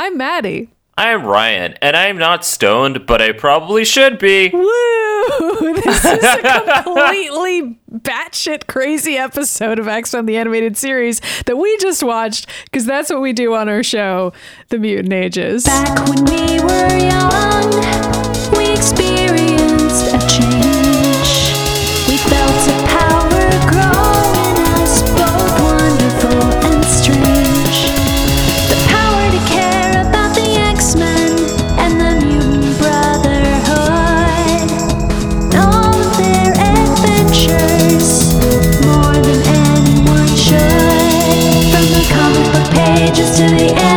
I'm Maddy. I am Ryan, and I am not stoned, but I probably should be. Woo! This is a completely batshit crazy episode of X Men the Animated Series that we just watched because that's what we do on our show, The Mutant Ages. Back when we were young, pages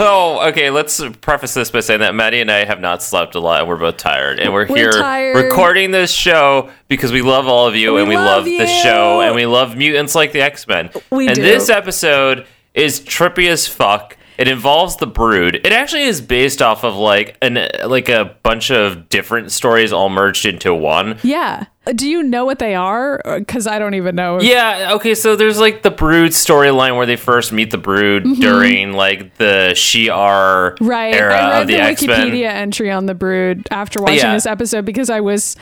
Oh, okay. Let's preface this by saying that Maddy and I have not slept a lot, and we're both tired, and we're, We're here tired. recording this show because we love all of you, We and we love love, the you. show, and we love mutants like the X Men. We and do. this episode is trippy as fuck. It involves the Brood. It actually is based off of like an like a bunch of different stories all merged into one. Yeah. Do you know what they are? Because I don't even know. Yeah, okay, so there's like the Brood storyline where they first meet the Brood during like the Shi'ar Mm-hmm. Right. era I read of the, the, X-Men. Wikipedia entry on the Brood after watching Yeah. this episode because I was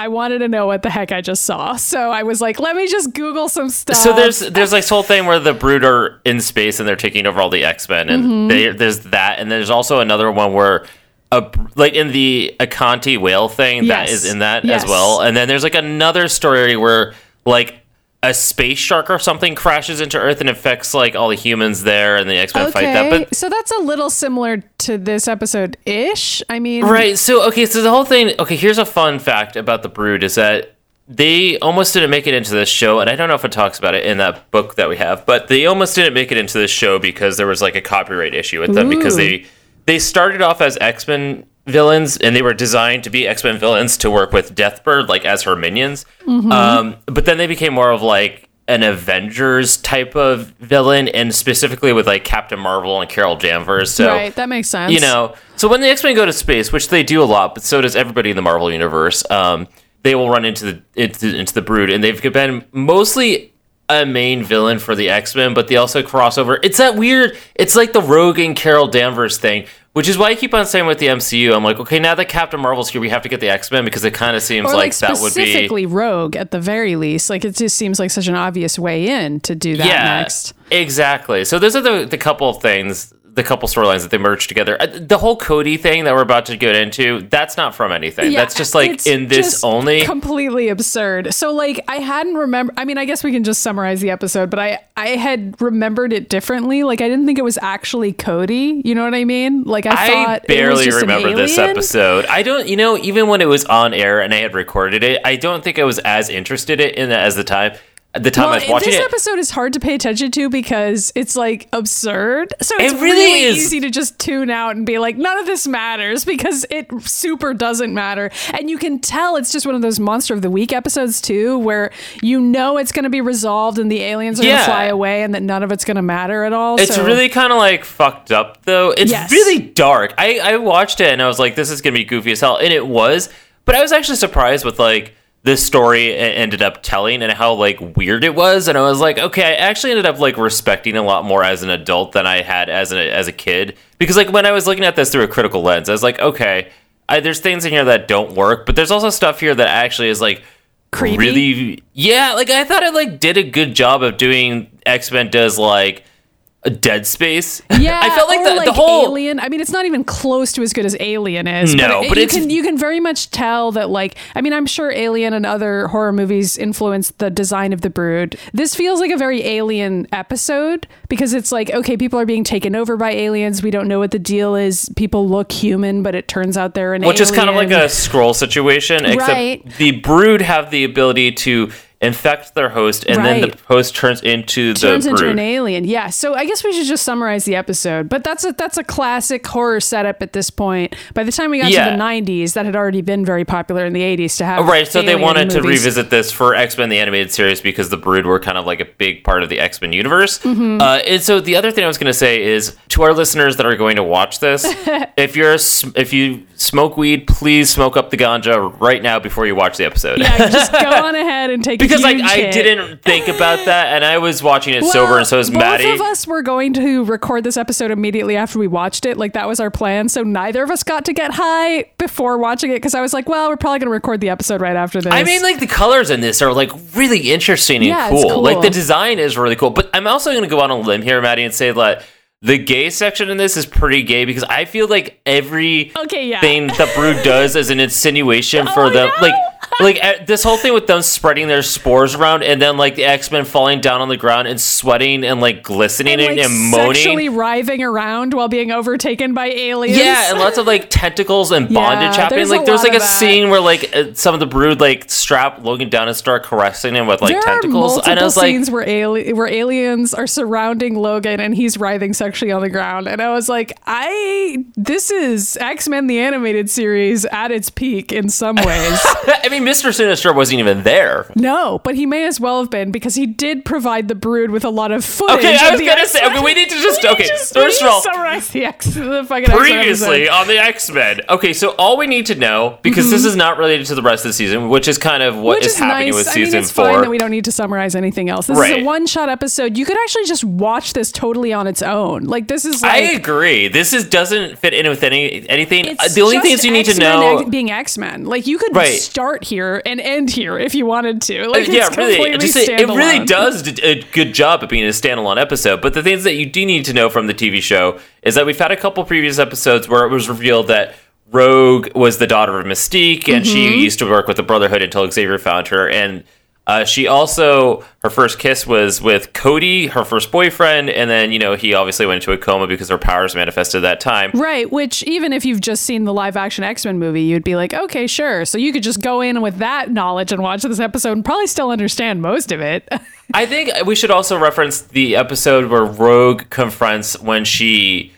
I wanted to know what the heck I just saw. So I was like, let me just Google some stuff. So there's there's like this whole thing where the Brood are in space and they're taking over all the X Men, and Mm-hmm. they, there's that, and there's also another one where. A, like in the Acanti whale thing that Yes. is in that Yes. as well, and then there's like another story where like a space shark or something crashes into Earth and affects like all the humans there, and the X Men fight that. But so that's a little similar to this episode ish. I mean, Right. So okay. So the whole thing. Okay. Here's a fun fact about the Brood is that they almost didn't make it into this show, and I don't know if it talks about it in that book that we have, but they almost didn't make it into this show because there was like a copyright issue with them because they they started off as X Men villains and they were designed to be X Men villains to work with Deathbird like as her minions, um, but then they became more of like an Avengers type of villain, and specifically with like Captain Marvel and Carol Danvers. So right. That makes sense. you know, so when the X Men go to space, which they do a lot, but so does everybody in the Marvel universe, um, they will run into the into, into the Brood, and they've been mostly a main villain for the X Men, but they also crossover. It's that weird. It's like the Rogue and Carol Danvers thing, which is why I keep on saying with the MCU, I'm like, okay, now that Captain Marvel's here, we have to get the X Men because it kind of seems like, like, that would be. specifically Rogue at the very least. Like it just seems like such an obvious way in to do that yeah, next. exactly. So those are the the couple of things, the couple storylines that they merged together. Uh, The whole Cody thing that we're about to get into, that's not from anything. Yeah, that's just like in this just only. completely absurd. So like I hadn't remember I mean I guess we can just summarize the episode, but I I had remembered it differently. Like I didn't think it was actually Cody, you know what I mean? Like I, I thought it was barely remember this episode. I don't, you know, even when it was on air and I had recorded it, I don't think I was as interested in it as the time. The time I was Well, watching this it, episode is hard to pay attention to because it's like absurd. So it's It really really is. easy to just tune out and be like, none of this matters because it super doesn't matter. And you can tell it's just one of those monster of the week episodes too, where you know it's going to be resolved and the aliens are going to fly away and that none of it's going to matter at all. It's So- really kind of like fucked up though. It's Yes. really dark. I, I watched it and I was like, this is gonna be goofy as hell, and it was. But I was actually surprised with like this story ended up telling and how like weird it was. And I was like, okay, I actually ended up like respecting a lot more as an adult than I had as a as a kid because like when I was looking at this through a critical lens, I was like, okay, I, there's things in here that don't work, but there's also stuff here that actually is like Creepy? really yeah like i thought it like did a good job of doing x-men does like a dead space Yeah, i felt like the, like the whole Alien. I mean, it's not even close to as good as Alien is. No, it- but you it's- can you can very much tell that like I mean, I'm sure Alien and other horror movies influenced the design of the Brood. This feels like a very Alien episode because it's like okay, people are being taken over by aliens. We don't know what the deal is. People look human, but it turns out they're an alien. which is kind of like a Skrull situation except Right. the brood have the ability to infect their host, and then the host turns into the turns into an alien. Yeah. So I guess we should just summarize the episode. But that's a that's a classic horror setup at this point. By the time we got Yeah. to the 90s, that had already been very popular in the 80s to have Right, so they wanted to revisit this for X Men the animated series because the Brood were kind of like a big part of the X Men universe. Mm-hmm. Uh, and so the other thing I was going to say is to our listeners that are going to watch this, if you're a, if you smoke weed, please smoke up the ganja right now before you watch the episode. Yeah, just go on ahead and take because like I hit. didn't think about that, and I was watching it sober, and so was both Maddy. of us were going to record this episode immediately after we watched it. Like that was our plan. So neither of us got to get high before watching it because I was like, well, we're probably going to record the episode right after this. I mean, like the colors in this are like really interesting and Yeah, cool. cool. Like the design is really cool. But I'm also going to go on a limb here, Maddy, and say that the gay section in this is pretty gay because I feel like every Okay, yeah. thing that Brood does is an insinuation for Oh, them. no. Like, like this whole thing with them spreading their spores around, and then like the X Men falling down on the ground and sweating and like glistening and, like, and moaning. sexually writhing around while being overtaken by aliens. Yeah, and lots of like tentacles and bondage Yeah, happening. there's Like there's like a that. scene where like uh, some of the brood like strap Logan down and start caressing him with like there tentacles, are multiple and I was like, scenes where, ali- where aliens are surrounding Logan and he's writhing sexually on the ground, and I was like, I this is X Men the animated series at its peak in some ways. I mean, Mister Sinister wasn't even there. no, but he may as well have been because he did provide the Brood with a lot of footage. Okay, I was gonna X-Men. say. Okay, we need to just okay. just- First of all, summarize the X the fucking X-Men previously on the X Men. Okay, so all we need to know because this is not related to the rest of the season, which is kind of what Mm-hmm. Is, is happening nice. with I mean, season it's fine four. that we don't need to summarize anything else. This is a one-shot episode. You could actually just watch this totally on its own. Like this is like I agree. This is doesn't fit in with any anything. The only things you need to X-Men know. being X Men. Like you could Right. start here and end here if you wanted to. Like Uh, yeah, it's really. Just, it, it really does a good job at being a standalone episode. But the things that you do need to know from the TV show is that we've had a couple previous episodes where it was revealed that Rogue was the daughter of Mystique, and she Mm-hmm. used to work with the Brotherhood until Xavier found her. And uh, she also her first kiss was with Cody, her first boyfriend, and then you know he obviously went into a coma because her powers manifested that time. Right, which even if you've just seen the live action X Men movie, you'd be like, okay, sure. So you could just go in with that knowledge and watch this episode and probably still understand most of it. I think we should also reference the episode where Rogue confronts when she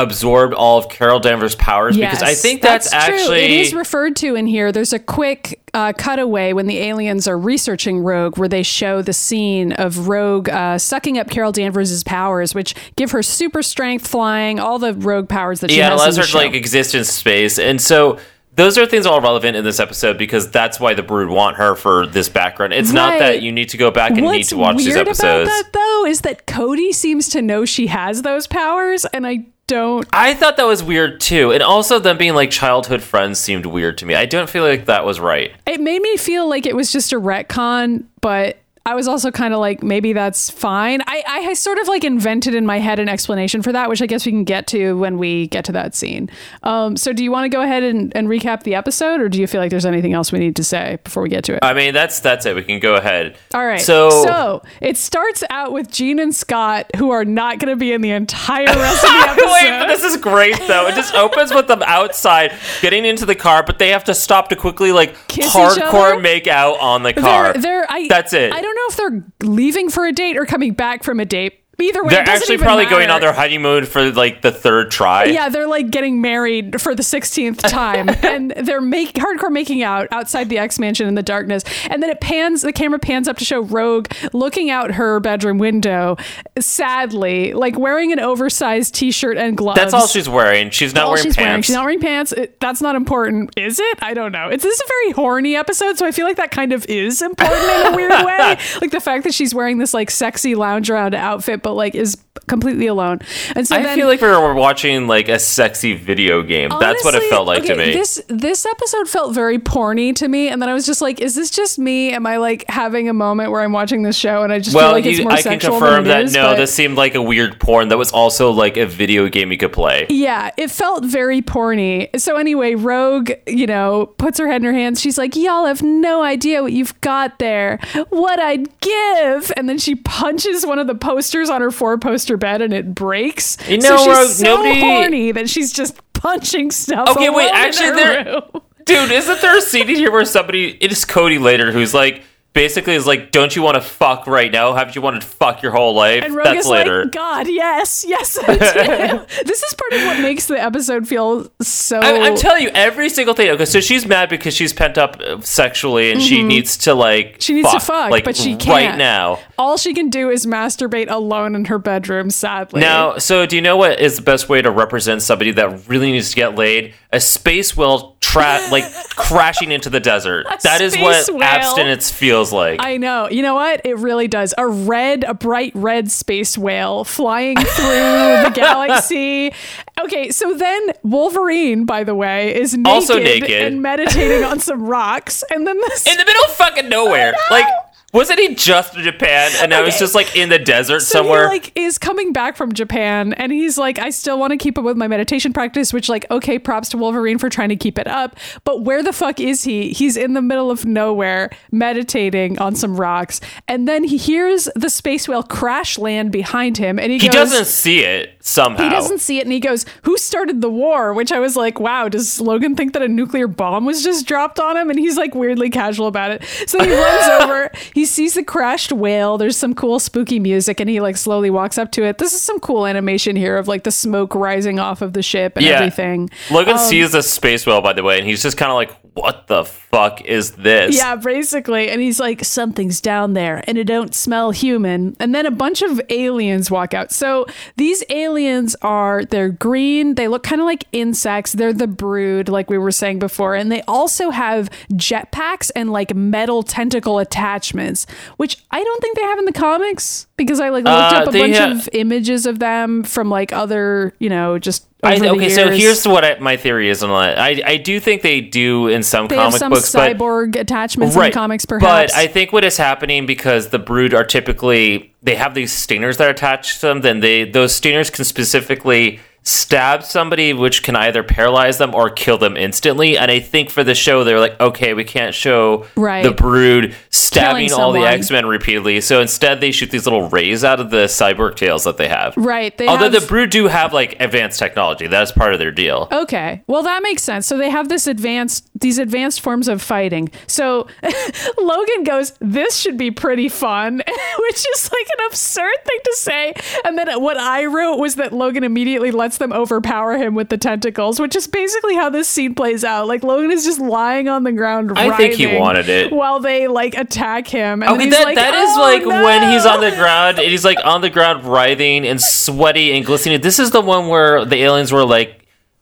absorbed all of Carol Danvers' powers because I think that's, true. actually It is referred to in here. There's a quick uh, cutaway when the aliens are researching Rogue, where they show the scene of Rogue uh, sucking up Carol Danvers' powers, which give her super strength, flying, all the Rogue powers that she yeah, has. allows in her to like exist in space, and so those are things all relevant in this episode because that's why the Brood want her for this background. It's not that you need to go back and need to watch weird these episodes. about that though is that Cody seems to know she has those powers, and I don't. I thought that was weird too, and also them being like childhood friends seemed weird to me. I don't feel like that was right. It made me feel like it was just a retcon, but I was also kind of like, maybe that's fine. I, I sort of like invented in my head an explanation for that, which I guess we can get to when we get to that scene. Um, so, do you want to go ahead and, and recap the episode, or do you feel like there's anything else we need to say before we get to it? I mean, that's that's it. We can go ahead. All right. So, so it starts out with Jean and Scott, who are not going to be in the entire rest of the episode. Wait, but this is great though. It just opens with them outside getting into the car, but they have to stop to quickly like Kiss hardcore make out on the car. They're, they're, I, That's it. I don't know if they're leaving for a date or coming back from a date. Either way, They're actually probably going matter. on their honeymoon for like the third try. Yeah, they're like getting married for the 16th time and they're make hardcore making out outside the X mansion in the darkness. And then it pans the camera pans up to show Rogue looking out her bedroom window sadly, like wearing an oversized t-shirt and gloves. That's all she's wearing. She's not all wearing she's pants. wearing. She's not wearing pants. It- that's not important, is it? I don't know. It's this is a very horny episode, so I feel like that kind of is important in a weird way. Like the fact that she's wearing this like sexy lounge around outfit, but like is completely alone. And so I then, feel like we were watching like a sexy video game. That's what it felt like to me. This this episode felt very porny to me, and then I was just like, "Is this just me? Am I like having a moment where I'm watching this show and I just well, feel like it's you, more I can sexual confirm than it that is?" no, But- this seemed like a weird porn that was also like a video game you could play. Yeah, it felt very porny. So anyway, Rogue, you know, puts her head in her hands. She's like, "Y'all have no idea what you've got there. What I'd give." And then she punches one of the posters on her four-poster bed, and it breaks. You so know, she's Rogue, so nobody- horny that she's just punching stuff. Okay, wait, actually, her there- room. Dude, isn't there a scene here where somebody it is Cody later who's like basically is like, "Don't you want to fuck right now? Haven't you wanted to fuck your whole life?" And Rogue That's is later. like, God, yes, yes, this is part of what makes the episode feel so. I, I'm telling you, every single thing. Okay, so she's mad because she's pent up sexually, and she needs to like Mm-hmm. She needs to fuck, fuck, like but she can't. Right now. all she can do is masturbate alone in her bedroom. Sadly, Now, so do you know what is the best way to represent somebody that really needs to get laid? A space whale tra- like crashing into the desert. That is what whale. abstinence feels like. I know. You know what? It really does. A red, a bright red space whale flying through the galaxy. Okay, so then Wolverine, by the way, is naked, Also naked. and meditating on some rocks, and then this. in the middle of fucking nowhere. Like, wasn't he just in Japan and now he's Okay. just like in the desert so somewhere? he like is coming back from Japan and he's like, I still want to keep up with my meditation practice, which like, okay, props to Wolverine for trying to keep it up. But where the fuck is he? He's in the middle of nowhere meditating on some rocks. And then he hears the space whale crash land behind him and he, he goes doesn't see it somehow. he doesn't see it and he goes, Who started the war? Which I was like, Wow, does Logan think that a nuclear bomb was just dropped on him? And he's like weirdly casual about it. So he runs over, he sees the crashed whale. There's some cool spooky music and he like slowly walks up to it. This is some cool animation here of like the smoke rising off of the ship and Yeah. everything. Logan Um, sees the space whale, by the way, and he's just kind of like, "What the fuck is this?" Yeah, basically. And he's like, something's down there and it don't smell human. And then a bunch of aliens walk out. So these aliens are, they're green. They look kind of like insects. They're the brood, like we were saying before. And they also have jetpacks and like metal tentacle attachments, which I don't think they have in the comics because I like looked Uh, up a bunch ha- of images of them from like other, you know, just. I, okay, so here's what I, my theory is on that. I I do think they do in some They have comic some books, but cyborg attachments in the comics, perhaps. But I think what is happening because the brood are typically they have these stingers that are attached to them. Then they those stingers can specifically stab somebody, which can either paralyze them or kill them instantly. And I think for the show, they're like, okay, we can't show Right. the brood stabbing all the. X Men repeatedly. So instead, they shoot these little rays out of the cyborg tails that they have. Right. They Although have- the brood do have like advanced technology, that's part of their deal. Okay. Well, that makes sense. So they have this advanced these advanced forms of fighting. So Logan goes, "This should be pretty fun," which is like an absurd thing to say. And then what I wrote was that Logan immediately lets them overpower him with the tentacles, which is basically how this scene plays out. Like Logan is just lying on the ground I think he wanted it. while they like attack him. And Okay, that, like, that is "Oh, like when he's on the ground and he's like on the ground writhing and sweaty and glistening. This is the one where the aliens were like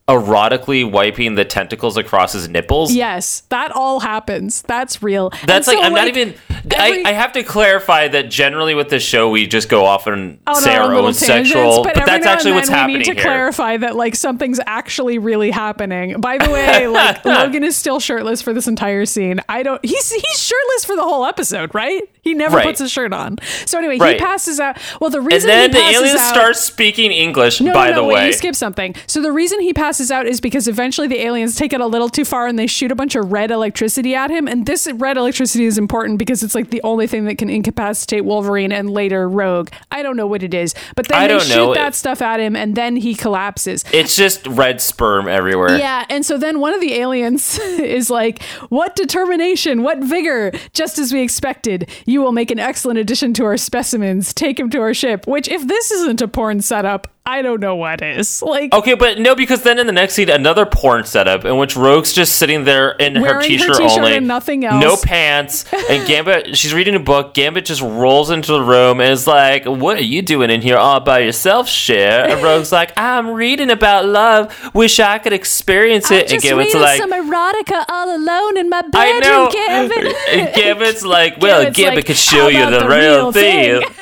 erotically wiping the tentacles across his nipples. Yes, that all happens. That's real. That's And like I'm not even. every- I, I have to clarify that generally with this show we just go off and on say our our own sexual, but, but, that's actually what's then happening we need to here. clarify that like something's actually really happening. By the way, like Logan is still shirtless for this entire scene. I don't. He's he's shirtless for the whole episode, right? He never Right. puts his shirt on. So anyway, Right. he passes out. Well, the And reason then he the aliens out, start speaking English. no, by no, no, the wait, way, you skipped something. So the reason he passes out is because eventually the aliens take it a little too far and they shoot a bunch of red electricity at him. And this red electricity is important because it's like the only thing that can incapacitate Wolverine and later Rogue. I don't know what it is, but then they shoot know. that stuff at him and then he collapses. it's just red sperm everywhere. Yeah, and so then one of the aliens is like, What determination, what vigor, just as we expected. You will make an excellent addition to our specimens. Take him to our ship. Which, if this isn't a porn setup, I don't know what is. Like, Okay, but no, because then in the next scene, another porn setup in which Rogue's just sitting there in her t-shirt, t-shirt only, and nothing else. no pants, and Gambit, she's reading a book. Gambit just rolls into the room and is like, "What are you doing in here all by yourself, Cher?" And Rogue's like, "I'm reading about love. Wish I could experience it." and Gambit's like, "Some erotica all alone in my bed. "I know." and Gambit's like, "Well, Gambit's Gambit like, could show you the, the real, real thing." thing?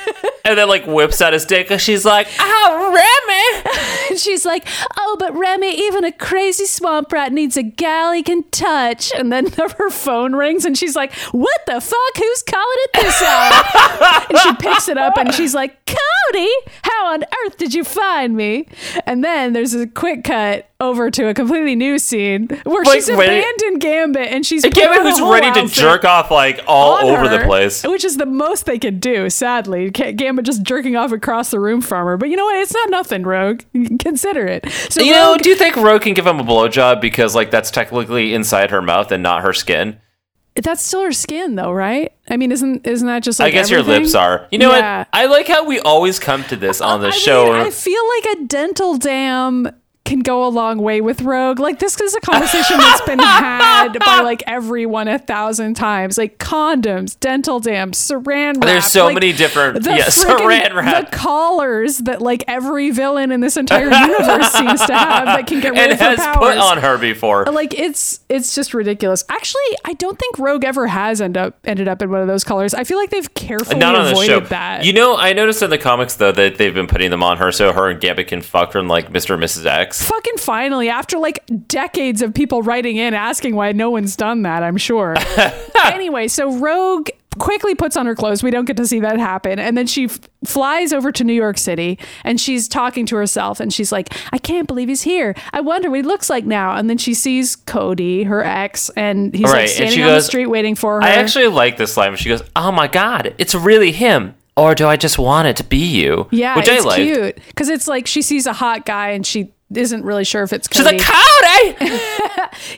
and then like whips out his dick, and she's like, "Oh, Remy." And she's like, "Oh, but Remy, even a crazy swamp rat needs a gal he can touch." And then her phone rings, and she's like, "What the fuck? Who's calling at this hour?" and she picks it up, and she's like, "Cody, how on earth did you find me?" And then there's a quick cut over to a completely new scene where Like, she's ready- abandoned Gambit, and she's put Gambit who's ready to jerk off like all over the place. which is the most they could do. Sadly, Gambit just jerking off across the room from her. But you know what? It's not nothing, Rogue. Consider it. So You know, do you think Rogue can give him a blowjob because like that's technically inside her mouth and not her skin? That's still her skin, though, right? I mean, isn't isn't that just like I guess your lips are. You know Yeah. what? I like how we always come to this on the show. mean, I feel like a dental dam can go a long way with Rogue. Like this is a conversation that's been had by like everyone a thousand times. Like condoms, dental dams, saran wrap. There's so like, many different- the yeah, saran wrap. The collars that like every villain in this entire universe seems to have that can get rid and of her has powers. put on her before. like it's it's just ridiculous. Actually, I don't think Rogue ever has end up ended up in one of those colors. I feel like they've carefully Not on avoided show. that. You know, I noticed in the comics though that they've been putting them on her so her and Gambit can fuck and like Mr. and Mrs. X. fucking finally after like decades of people writing in asking why no one's done that i'm sure anyway so rogue quickly puts on her clothes we don't get to see that happen and then she f- flies over to new york city and she's talking to herself and she's like i can't believe he's here i wonder what he looks like now and then she sees cody her ex and he's Right, like standing on the street waiting for her I actually like this line. She goes, "Oh my god, it's really him." Or do I just want it to be you? yeah which it's I like. cute because it's like she sees a hot guy and she isn't really sure if it's She's Cody. like, "Cody."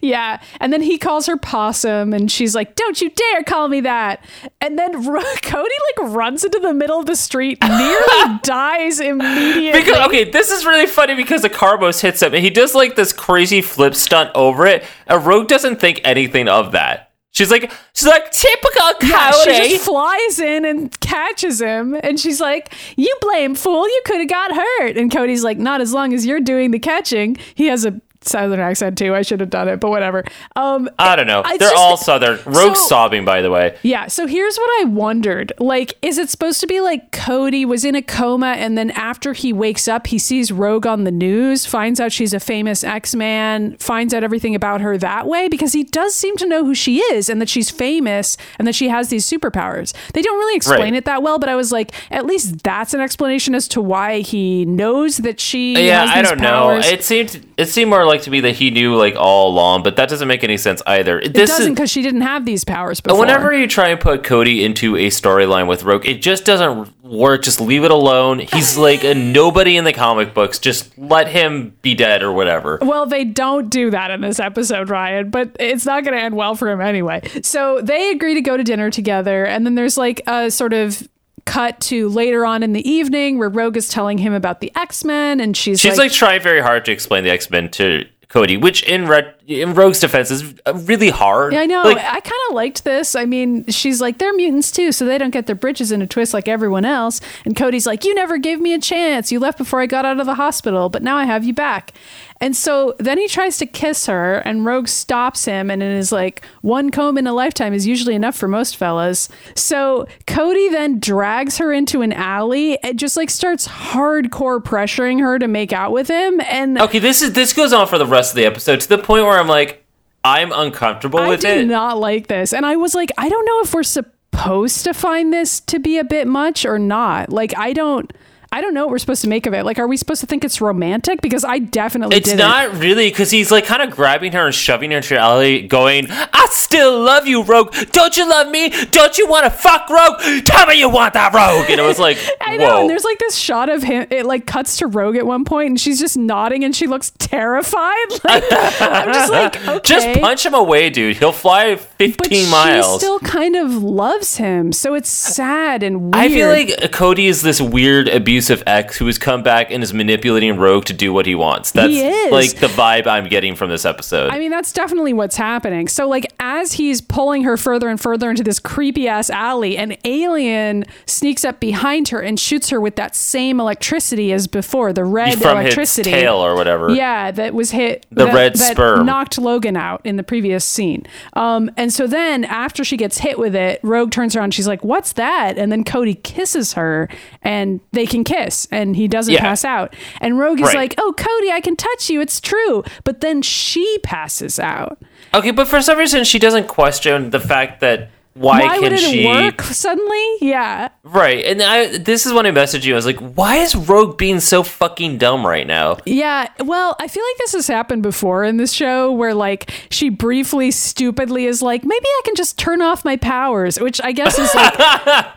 Yeah. And then he calls her possum and she's like, Don't you dare call me that. And then Ro- Cody like runs into the middle of the street, nearly dies immediately. Because okay, this is really funny because the Carbos hits him and he does like this crazy flip stunt over it. And Rogue doesn't think anything of that. She's like, she's like typical Yeah, Cody. she just flies in and catches him, and she's like, "You blame fool! You could have got hurt." And Cody's like, "Not as long as you're doing the catching." He has a southern accent too. I should have done it, but whatever. Um, I don't know. They're just- all southern. Rogue's So- sobbing, by the way. Yeah, so here's what I wondered. Like, is it supposed to be like Cody was in a coma and then after he wakes up, he sees Rogue on the news, finds out she's a famous X Man, finds out everything about her that way? Because he does seem to know who she is and that she's famous and that she has these superpowers. They don't really explain Right. it that well, but I was like, at least that's an explanation as to why he knows that she Yeah, I don't powers. know. It seemed it seemed more like to me that he knew like all along, but that doesn't make any sense either. it This doesn't because she didn't have these powers before. whenever you try and put Cody into a storyline with Rogue, it just doesn't work. Just leave it alone. He's like a nobody in the comic books. Just let him be dead or whatever. Well, they don't do that in this episode, Ryan, but it's not going to end well for him anyway. So they agree to go to dinner together, and then there's like a sort of cut to later on in the evening where Rogue is telling him about the X Men, and she's, She's like, trying very hard to explain the X Men to Cody, which in Red in Rogue's defense is really hard. Yeah, I know. Like, I kind of liked this. I mean, she's like, they're mutants too, so they don't get their britches in a twist like everyone else. And Cody's like, you never gave me a chance. You left before I got out of the hospital, but now I have you back. And so then he tries to kiss her, and Rogue stops him and is like, one comb in a lifetime is usually enough for most fellas. So Cody then drags her into an alley and just like starts hardcore pressuring her to make out with him. And okay, this is this goes on for the rest of the episode to the point where I'm like, I'm uncomfortable I with it. I do not like this. And I was like, I don't know if we're supposed to find this to be a bit much or not. Like, I don't. I don't know what we're supposed to make of it. Like, are we supposed to think it's romantic? Because I definitely It's not really because he's like kind of grabbing her and shoving her into alley, going, "I still love you, Rogue. Don't you love me? Don't you want to fuck Rogue? Tell me you want that Rogue." And it was like, I know. And there's like this shot of him. It like cuts to Rogue at one point, and she's just nodding, and she looks terrified. Like, I'm just like, okay. Just punch him away, dude. He'll fly 15 but she still kind of loves him, so it's sad and weird. I feel like Cody is this weird abusive ex who has come back and is manipulating Rogue to do what he wants. That's He is. like the vibe I'm getting from this episode. I mean, that's definitely what's happening. So, like, as he's pulling her further and further into this creepy ass alley, an alien sneaks up behind her and shoots her with that same electricity as before the red from his electricity. tail or whatever. Yeah, that was hit. The that, red that sperm. knocked Logan out in the previous scene. Um, and so then after she gets hit with it, Rogue turns around. She's like, "What's that?" And then Cody kisses her, and they can kiss, and he doesn't Yeah. pass out. And Rogue is Right. like, "Oh, Cody, I can touch you. It's true." But then she passes out. Okay, but for some reason she doesn't question the fact that why, Why can would it she work suddenly? Yeah. right? And I this is when I messaged you. I was like, why is Rogue being so fucking dumb right now? Yeah, well, I feel like this has happened before in this show where like she briefly stupidly is like, maybe I can just turn off my powers, which I guess is like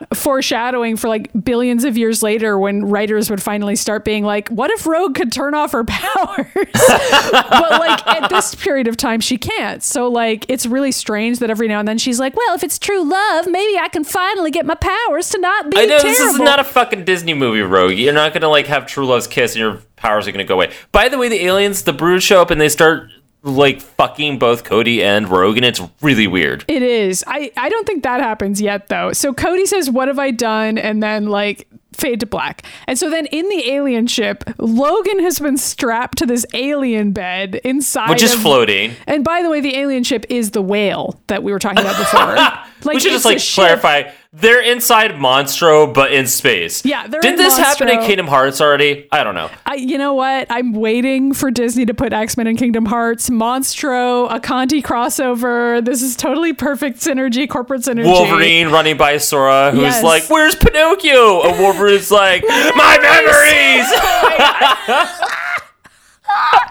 foreshadowing for like billions of years later when writers would finally start being like, what if Rogue could turn off her powers? but like at this period of time she can't. So like it's really strange that every now and then she's like, well, if it's true love, maybe I can finally get my powers to not be I know terrible. this is not a fucking Disney movie, Rogue. You're not gonna like have true love's kiss and your powers are gonna go away. By the way, the aliens, the brood show up and they start like fucking both Cody and Rogue, and it's really weird. It is. I, I don't think that happens yet though. So Cody says, What have I done? And then like fade to black. And so then in the alien ship, Logan has been strapped to this alien bed inside Which is of- floating. And by the way, the alien ship is the whale that we were talking about before. like we should just like clarify. They're inside Monstro, but in space. Yeah, they're Did in this happen in Kingdom Hearts already? I don't know. I, you know what? I'm waiting for Disney to put X Men and Kingdom Hearts, Monstro, Acanti crossover. This is totally perfect synergy, corporate synergy. Wolverine running by Sora, who's Yes. like, "Where's Pinocchio?" And Wolverine's like, "My memories."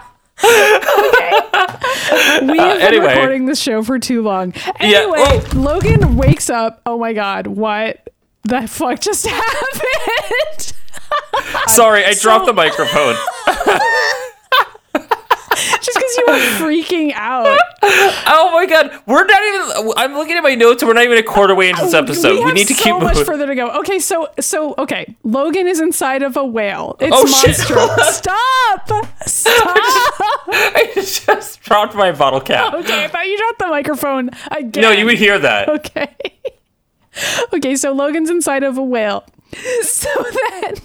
We uh, have been anyway. recording this show for too long. Yeah, Anyway, oh. Logan wakes up. Oh my god, what the fuck just happened? Sorry, I So- dropped the microphone. just because you were freaking out. Oh my god, we're not even. I'm looking at my notes, and we're not even a quarter way into this oh, episode. We, have need to so keep much moving. further to go. Okay, so so okay, Logan is inside of a whale. It's Oh, monstrous. Stop! Stop! I just dropped my bottle cap. okay, I thought you dropped the microphone again. No, you would hear that. Okay. okay, so Logan's inside of a whale. So then.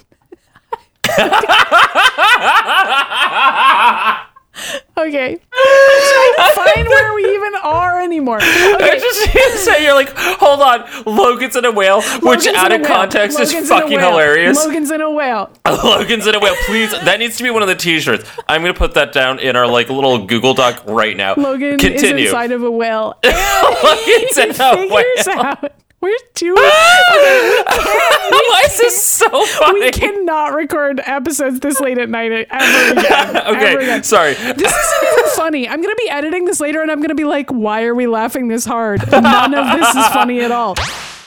okay. I'm trying to find where we even are anymore. I just say you're like, hold on, Logan's in a whale, which out of context Logan's is fucking hilarious. Logan's in a whale. Logan's in a whale. Please, that needs to be one of the T-shirts. I'm gonna put that down in our like little Google Doc right now. Logan Continue. is inside of a whale. Logan's in a whale. out. We're doing. Why is this so funny? We cannot record episodes this late at night ever again. ever okay, again. sorry. This isn't even funny. I'm going to be editing this later and I'm going to be like, why are we laughing this hard? None of this is funny at all.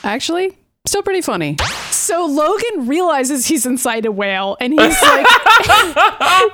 Actually, still pretty funny. So Logan realizes he's inside a whale and he's like,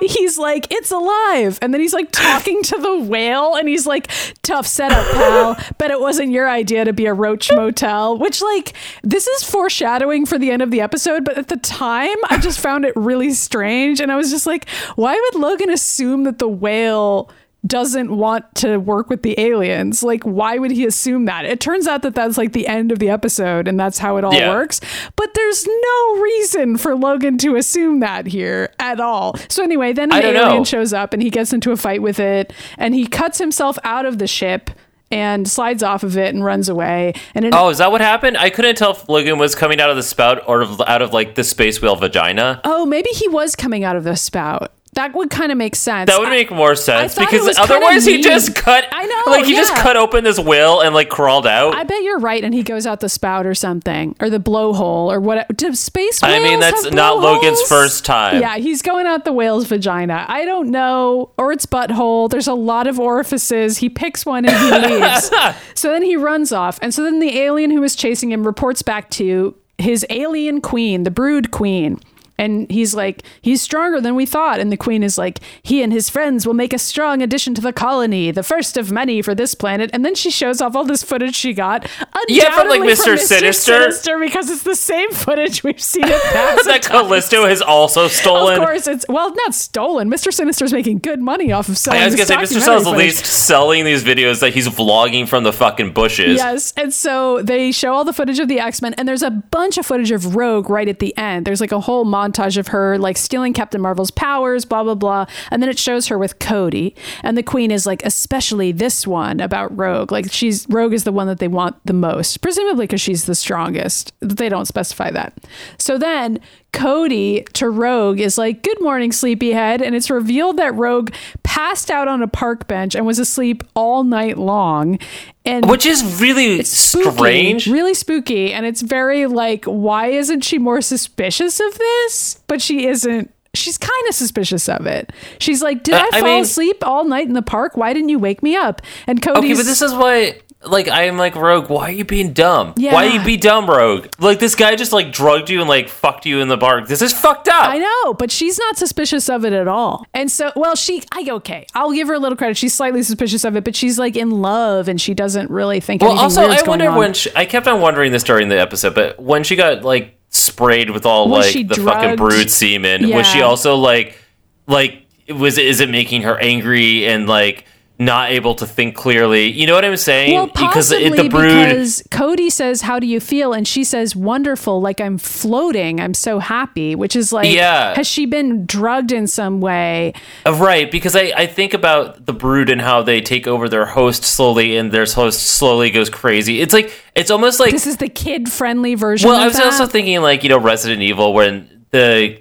he's like, it's alive. And then he's like talking to the whale and he's like, tough setup, pal. Bet it wasn't your idea to be a roach motel, which like, this is foreshadowing for the end of the episode. But at the time, I just found it really strange. And I was just like, why would Logan assume that the whale doesn't want to work with the aliens. Like, why would he assume that? It turns out that that's like the end of the episode and that's how it all Yeah. works. But there's no reason for Logan to assume that here at all. So, anyway, then an alien know. shows up and he gets into a fight with it and he cuts himself out of the ship and slides off of it and runs away. And it, Oh, is that what happened? I couldn't tell if Logan was coming out of the spout or out of like the space whale vagina. oh, maybe he was coming out of the spout. That would kind of make sense. That would make more sense thought it because otherwise he mean. just cut. I know, like he just cut open this whale and like crawled out. I bet you're right, and he goes out the spout or something, or the blowhole, or what? Do space I mean, that's not Logan's first time. Yeah, he's going out the whale's vagina. I don't know, or its butthole. There's a lot of orifices. He picks one and he leaves. so then he runs off, and so then the alien who was chasing him reports back to his alien queen, the Brood Queen. And he's like, he's stronger than we thought. And the queen is like, he and his friends will make a strong addition to the colony, the first of many for this planet. And then she shows off all this footage she got. Yeah, from, like, undoubtedly Mr. Sinister. Sinister, because it's the same footage we've seen past. that Callisto has also stolen. Of course, it's well, not stolen. Mr. Sinister's making good money off of selling. I was gonna say, Mr. Cell's at least selling these videos that he's vlogging from the fucking bushes. Yes, and so they show all the footage of the X Men, and there's a bunch of footage of Rogue right at the end. There's like a whole montage of her like stealing Captain Marvel's powers, blah blah blah, and then it shows her with Cody, and the Queen is like, especially this one about Rogue. Like she's Rogue is the one that they want the most, presumably because she's the strongest. They don't specify that. So then Cody to Rogue is like, "Good morning, sleepyhead," and it's revealed that Rogue passed out on a park bench and was asleep all night long. And Which is really spooky, strange. really spooky. And it's very like, why isn't she more suspicious of this? But she isn't. She's kind of suspicious of it. She's like, did Uh, I I fall mean- asleep all night in the park? Why didn't you wake me up? And Cody's Okay, but this is why, like, I'm like, Rogue, why are you being dumb? Yeah. Why Yeah. you be dumb, Rogue? Like, this guy just, like, drugged you and, like, fucked you in the bar. This is fucked up. I know, but she's not suspicious of it at all. And so, well, she, I okay, I'll give her a little credit. She's slightly suspicious of it, but she's like in love, and she doesn't really think. Well, also, I wonder when she, I kept on wondering this during the episode, but when she got like sprayed with all Was like the fucking brood semen, was she also like, like, was it, is it making her angry and like not able to think clearly? You know what I'm saying? Well, possibly it, the brood. because Cody says, "How do you feel?" and she says, "Wonderful, like I'm floating. I'm so happy." Which is like, Yeah. has she been drugged in some way? Uh, Right, because I, I think about the brood and how they take over their host slowly, and their host slowly goes crazy. It's like it's almost like This is the kid-friendly version. Well, I was that. also thinking like you know Resident Evil when the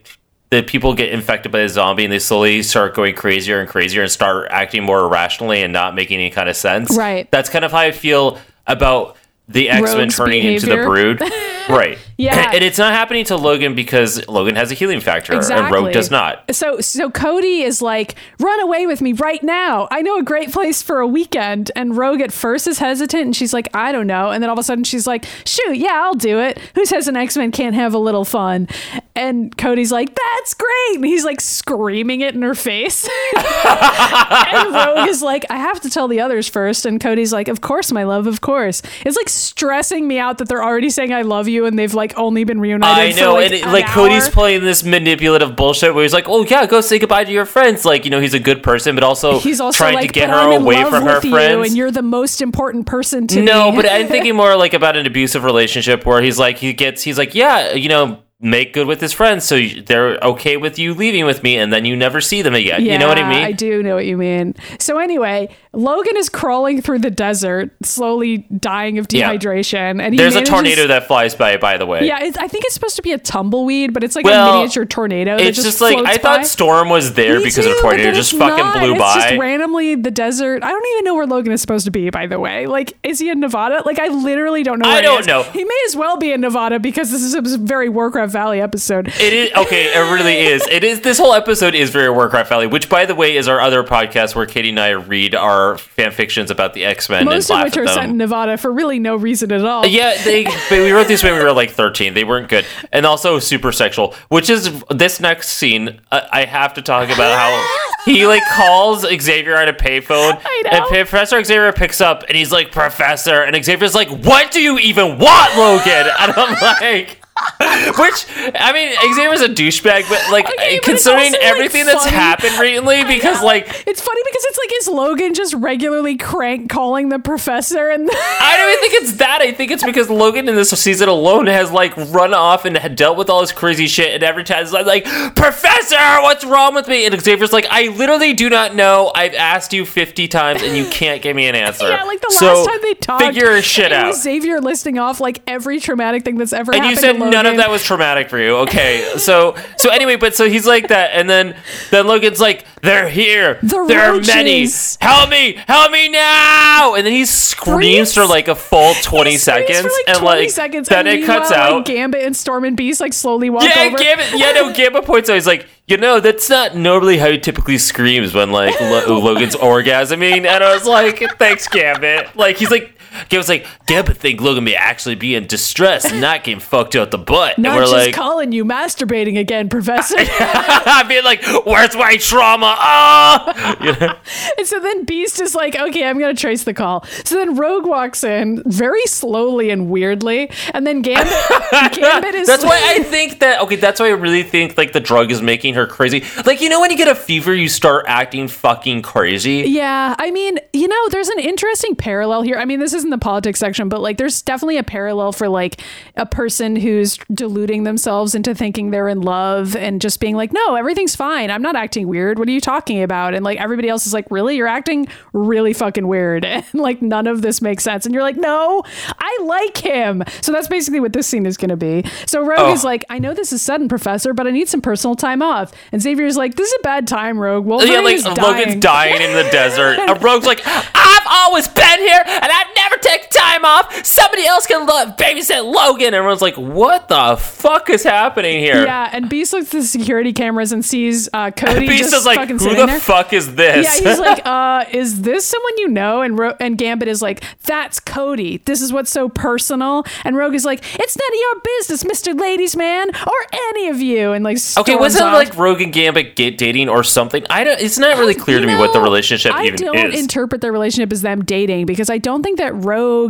the people get infected by the zombie and they slowly start going crazier and crazier and start acting more irrationally and not making any kind of sense. Right. That's kind of how I feel about the X Men turning into the brood. right. Yeah. And it's not happening to Logan because Logan has a healing factor and Rogue does not. So so Cody is like, run away with me right now. I know a great place for a weekend. And Rogue at first is hesitant and she's like, I don't know. And then all of a sudden she's like, shoot, yeah, I'll do it. Who says an X-Men can't have a little fun? And Cody's like, that's great. And he's like screaming it in her face. and Rogue is like, I have to tell the others first. And Cody's like, Of course, my love, of course. It's like stressing me out that they're already saying I love you and they've like only been reunited. I for, know, like, and it, an like Cody's playing this manipulative bullshit where he's like, "Oh yeah, go say goodbye to your friends." Like you know, he's a good person, but also He's also trying like, to get her I'm away from her with you, friends. and you're the most important person to No, me. but I'm thinking more like about an abusive relationship where he's like, he gets, he's like, yeah, you know, make good with his friends, so they're okay with you leaving with me, and then you never see them again. you know what I mean? I do know what you mean. So anyway, Logan is crawling through the desert, slowly dying of Yeah. dehydration, and he There's a tornado that flies by, by the way. Yeah, it's, I think it's supposed to be a tumbleweed, but it's like Well, a miniature tornado. that It's just, like floats I thought by. Storm was there Me because too, of but tornado just fucking not. blew it's by. just randomly the desert. I don't even know where Logan is supposed to be. By the way, like, is he in Nevada? Like, I literally don't know. I Where he don't know. He may as well be in Nevada because this is a very Warcraft Valley episode. It is okay. It really is. It is. This whole episode is very Warcraft Valley, which, by the way, is our other podcast where Katie and I read our fan fictions about the X Men and Most of which are set in Nevada for really no reason at all. Yeah, they. But we wrote these when we were like thirteen. They weren't good, and also super sexual. Which is this next scene. I, I have to talk about how he like calls Xavier on a payphone, and Professor Xavier picks up, and he's like, "Professor," and Xavier's like, "What do you even want, Logan?" And I'm like. Which I mean, Xavier's a douchebag, but like Okay, but it's considering like, everything that's happened recently, because like It's funny because it's like is Logan just regularly crank calling the professor and I don't even think it's that. I think it's because Logan in this season alone has like run off and had dealt with all this crazy shit, and every time it's like, like, Professor, what's wrong with me? And Xavier's like, I literally do not know. I've asked you fifty times, and you can't give me an answer. yeah, like the So, last time they talked, figure shit it out. Xavier listing off like every traumatic thing that's ever and happened. you said to none of that was traumatic for you. Okay, so so anyway, but so he's like that, and then then Logan's like, "They're here. The there are many. Help me! Help me now!" And then he screams for like a full twenty seconds, like, and 20 like seconds, then and it cuts out. Like Gambit and Storm and Beast like slowly walk yeah, over. Gambit. Yeah, no, Gambit points out. He's like, you know, that's not normally how he typically screams when like Lo- Logan's orgasming. And I was like, thanks, Gambit. Like he's like. Gambit's like, Gambit think Logan may actually be in distress and not getting fucked out the butt. Not and we're just like, calling you masturbating again, Professor. I'm being like, "Where's my trauma?" Oh, You know? And so then Beast is like, okay, I'm going to trace the call. So then Rogue walks in very slowly and weirdly. And then Gambit, Gambit is. that's why I think that. Okay, that's why I really think like the drug is making her crazy. Like you know, when you get a fever, you start acting fucking crazy. Yeah, I mean, you know, there's an interesting parallel here. I mean, this isn't in the politics section, but like there's definitely a parallel for like a person who's deluding themselves into thinking they're in love and just being like, no, everything's fine. I'm not acting weird. What are you talking about? And like everybody else is like, really? You're acting really fucking weird. And like none of this makes sense. And you're like, no, I like him. So that's basically what this scene is going to be. So Rogue Oh. is like, I know this is sudden, Professor, but I need some personal time off. And Xavier's like, this is a bad time, Rogue. Wolverine yeah, like Logan's dying. dying in the desert. A Rogue's like, I've always been here and I've never time off. Somebody else can lo- babysit Logan. Everyone's like, what the fuck is happening here? Yeah, and Beast looks at the security cameras and sees uh, Cody Beast just is like, who the there. fuck is this? Yeah, he's like, uh, is this someone you know? And Ro- and Gambit is like, that's Cody. This is what's so personal. And Rogue is like, it's none of your business, Mister Ladies Man, or any of you. And like, Okay, wasn't it off. like Rogue and Gambit get dating or something? I don't. It's not really clear You to me what the relationship I even is. I don't interpret their relationship as them dating because I don't think that Rogue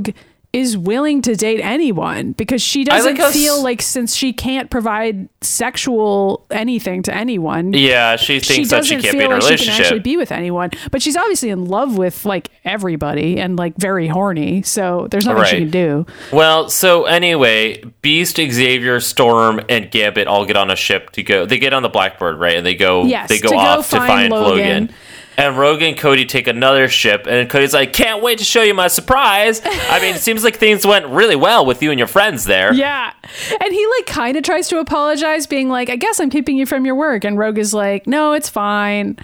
is willing to date anyone because she doesn't like how s- feel like since she can't provide sexual anything to anyone. yeah, she She that doesn't she can't feel be in a like she can actually be with anyone, but she's obviously in love with like everybody and like very horny. So there's nothing she can do. Well, so anyway, Beast, Xavier, Storm, and Gambit all get on a ship to go. They get on the Blackbird, right? And they go. Yes, they go to go off to find find Logan. Logan. And Rogan and Cody take another ship, and Cody's like, "Can't wait to show you my surprise." I mean, it seems like things went really well with you and your friends there. Yeah. And he like kind of tries to apologize, being like, I guess I'm keeping you from your work. And Rogue is like, no, it's fine.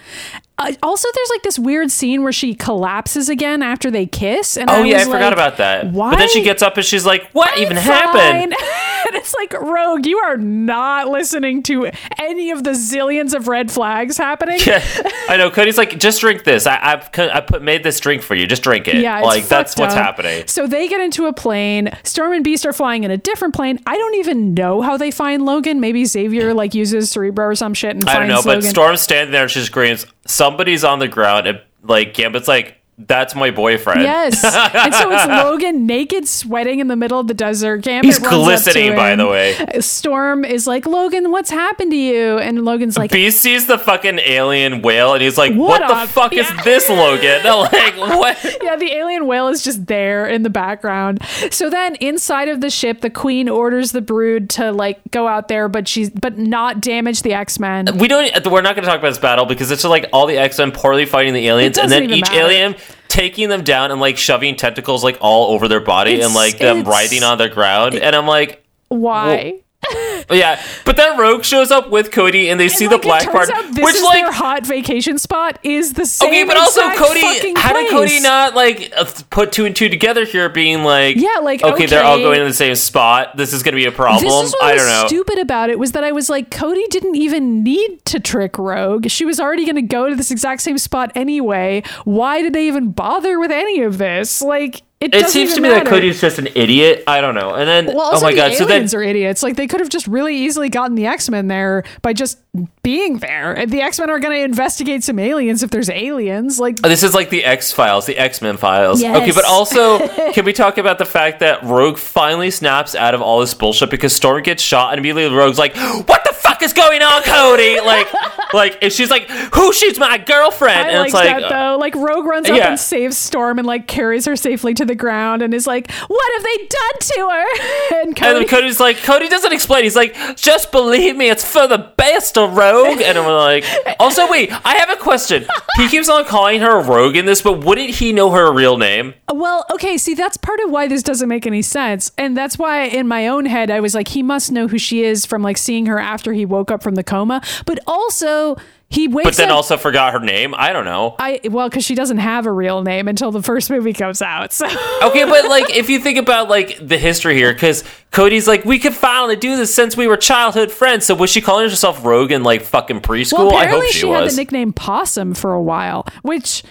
Uh, also, there's like this weird scene where she collapses again after they kiss. And Oh I yeah, I forgot like, about that. Why? But then she gets up and she's like, "What even I'm happened?" and it's like, Rogue, you are not listening to any of the zillions of red flags happening. Yeah, I know. Cody's like, "Just drink this. I I've, I put made this drink for you. Just drink it." Yeah, it's like that's what's up. happening. So they get into a plane. Storm and Beast are flying in a different plane. I don't even know how they find Logan. Maybe Xavier like uses Cerebro or some shit and I don't finds know, but Logan. Storm's standing there and she screams, "Somebody's on the ground!" And like Gambit's like, "That's my boyfriend." Yes. and so it's Logan naked, sweating in the middle of the desert. Gambit He's runs up to glistening, by the way. Storm is like, Logan, what's happened to you? And Logan's like, Beast sees the fucking alien whale and he's like, What "What, the fuck is this, Logan?" No, like what? yeah, the alien whale is just there in the background. So then inside of the ship, the queen orders the brood to like go out there, but she's but not damage the X-Men. We don't. We're not going to talk about this battle because it's just like all the X Men poorly fighting the aliens, and then each matter. alien taking them down and like shoving tentacles like all over their body It's- and like them writhing on the ground. And I'm like, Why? yeah. But then Rogue shows up with Cody and they see And, the black part, turns out this which is like their hot vacation spot is the same. Okay, but also Cody, how did. Cody not like uh, put two and two together here, being like, Yeah, like, okay, they're all going to the same spot. This is going to be a problem. This is what I don't know. stupid about it was that I was like, Cody didn't even need to trick Rogue. She was already going to go to this exact same spot anyway. Why did they even bother with any of this? Like, it, It seems to me that. Cody's just an idiot. I don't know. And then, Well, oh my the god, so then are idiots. Like they could have just really easily gotten the X Men there by just being there. The X Men are going to investigate some aliens if there's aliens. Like Oh, This is like the X Files, the X Men files. Yes. Okay, but also, can we talk about the fact that Rogue finally snaps out of all this bullshit because Storm gets shot and immediately Rogue's like, "What the fuck is going on, Cody?" Like, like, and she's like, "Who shoots my girlfriend?" I and like it's like, that though. Uh, like Rogue runs up yeah. and saves Storm and like carries her safely to the ground and is like, "What have they done to her?" And And Cody, then Cody's like, Cody doesn't explain. He's like, just believe me, it's for the best Rogue. And I'm like, also, wait, I have a question. He keeps on calling her a Rogue in this, but wouldn't he know her real name? well, okay, see, that's part of why this doesn't make any sense, and that's why in my own head I was like, he must know who she is from like seeing her after he woke up from the coma, but also he wakes But then up. also forgot her name. I don't know. I well, because she doesn't have a real name until the first movie comes out. So Okay, but like, if you think about like the history here, because Cody's like, we could finally do this since we were childhood friends. So was she calling herself Rogue in like fucking preschool? well, I hope she, she had was. the nickname Possum for a while, which.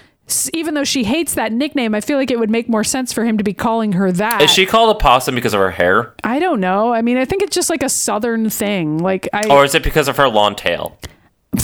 Even though she hates that nickname, I feel like it would make more sense for him to be calling her that. Is she called a possum because of her hair, I don't know. I mean, I think it's just like a southern thing. Like I or is it because of her long tail?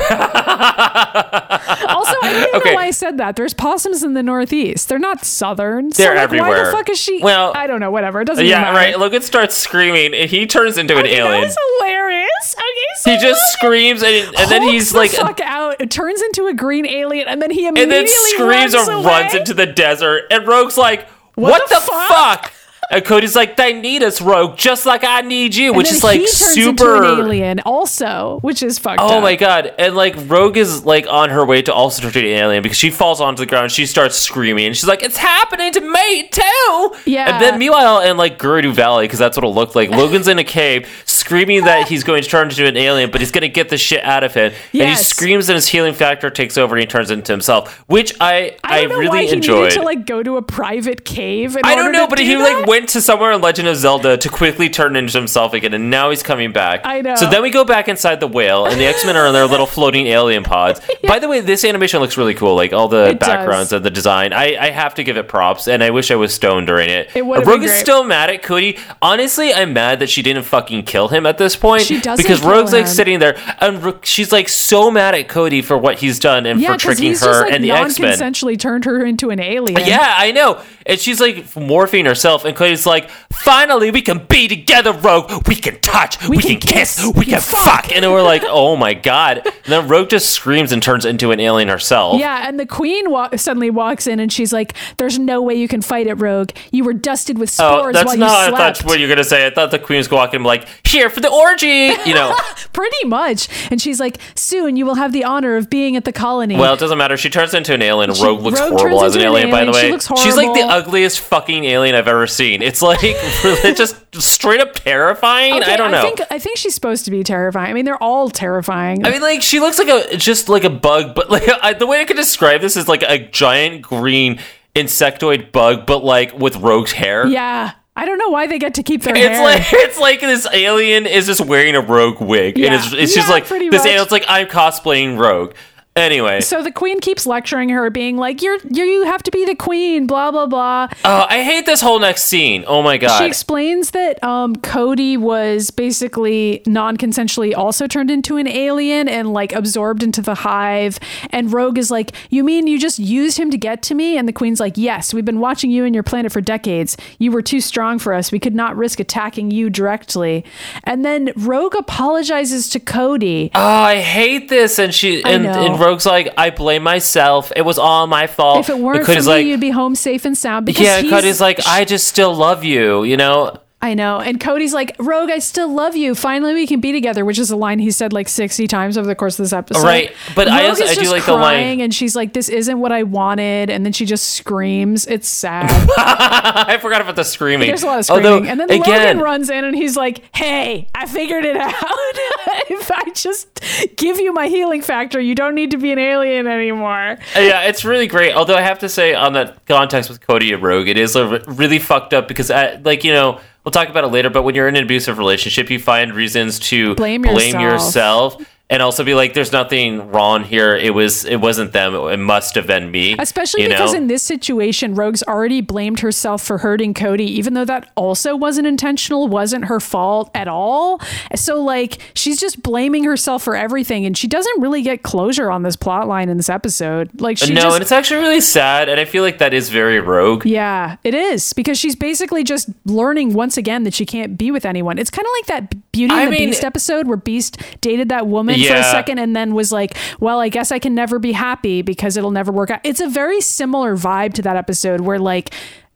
also I don't even Okay. know why I said that. There's possums in the Northeast. They're not southern. So, They're like, Why the fuck is she? Well, I don't know. Whatever. It doesn't. Matter. Yeah, even right. matter. Logan starts screaming, and he turns into an Okay, alien. That was hilarious. Okay, so he just Logan screams and, and then he's the like fuck out. It turns into a green alien, and then he immediately and then screams runs and away. runs into the desert and rogue's like what, the, fuck? And Cody's like, they need us, Rogue, just like I need you, And which is like he turns super. into an alien also, which is fucked Oh up. my god! And like Rogue is like on her way to also turn into an alien because she falls onto the ground. She starts screaming, and she's like, "It's happening to me too!" Yeah. And then meanwhile, in like Gerudo Valley, because that's what it looked like, Logan's in a cave screaming that he's going to turn into an alien, but he's going to get the shit out of him. And he screams, and his healing factor takes over, and he turns into himself, which I I I, really why he enjoyed. to like go to a private cave. In I don't know, but he that. like went to somewhere in Legend of Zelda to quickly turn into himself again, and now he's coming back. I know. So then we go back inside the whale, and the X Men are in their little floating alien pods. By the way, this animation looks really cool. Like all the It does. backgrounds and the design. I, I have to give it props, and I wish I was stoned during it. It would've Rogue is still mad at Cody. Honestly, I'm mad that she didn't fucking kill him at this point. She doesn't because Rogue's like sitting there, and she's like so mad at Cody for what he's done and yeah, for tricking he's her just like and the X Men. non-consensually turned her into an alien. Yeah, I know. And she's like morphing herself, and Cody's like, finally, we can be together, Rogue. We can touch, we, can, can kiss, kiss, we can fuck. And we're like, oh my god. And then Rogue just screams and turns into an alien herself. Yeah, and the queen suddenly walks in and she's like, "There's no way you can fight it, Rogue. You were dusted with Oh, spores that's while not you I slept." thought what you were gonna say. I thought the queen was walking like, here for the orgy, you know. Pretty much. And she's like, "Soon you will have the honor of being at the colony." well, it doesn't matter. She turns into an alien. She- Rogue looks Rogue horrible as an into an alien, by the way. She looks She's like the ugliest fucking alien I've ever seen. It's like really just straight up terrifying. Okay, I don't know. I think I think she's supposed to be terrifying. I mean, they're all terrifying. I mean, like she looks like a just like a bug, but like I, the way I could describe this is like a giant green insectoid bug, but like with Rogue's hair. yeah. I don't know why they get to keep their It's hair. like it's like this alien is just wearing a rogue wig, and Yeah. it's, it's just like this much. alien's like I'm cosplaying Rogue. Anyway, so the queen keeps lecturing her, being like, "You're, you're you have to be the queen." Blah blah blah. oh, I hate this whole next scene. Oh my god. She explains that um, Cody was basically non-consensually also turned into an alien and like absorbed into the hive. And Rogue is like, "You mean you just used him to get to me?" And the Queen's like, "Yes, we've been watching you and your planet for decades. You were too strong for us. We could not risk attacking you directly." And then Rogue apologizes to Cody. Oh, I hate this. And she I and, know. and Rogue's like, I blame myself. It was all my fault. if it weren't for me, like, you'd be home safe and sound. Because yeah, like, I just still love you. You know. I know. And Cody's like, Rogue, I still love you. Finally, we can be together, which is a line he said like 60 times over the course of this episode. Right, but I Rogue also- is I do just like the line- crying, And she's like, this isn't what I wanted. And then she just screams. It's sad. I forgot about the screaming. There's a lot of screaming. Although, and then again, Logan runs in and he's like, hey, I figured it out. if I just give you my healing factor, you don't need to be an alien anymore. yeah, it's really great. Although I have to say, on that context with Cody and Rogue, it is really fucked up because, I, like, you know, we'll talk about it later. But when you're in an abusive relationship, you find reasons to Blame blame yourself. yourself. And also be like, "There's nothing wrong here. It was, it wasn't them. It must have been me." Especially you because know? in this situation, Rogue's already blamed herself for hurting Cody, even though that also wasn't intentional, wasn't her fault at all. So, like, she's just blaming herself for everything, and she doesn't really get closure on this plot line in this episode. Like, she no, just. and it's actually really sad, and I feel like that is very Rogue. yeah, it is because she's basically just learning once again that she can't be with anyone. It's kind of like that Beauty and I the mean- Beast episode where Beast dated that woman for a second and then was like, "Well, I guess I can never be happy because it'll never work out." It's a very similar vibe to that episode where like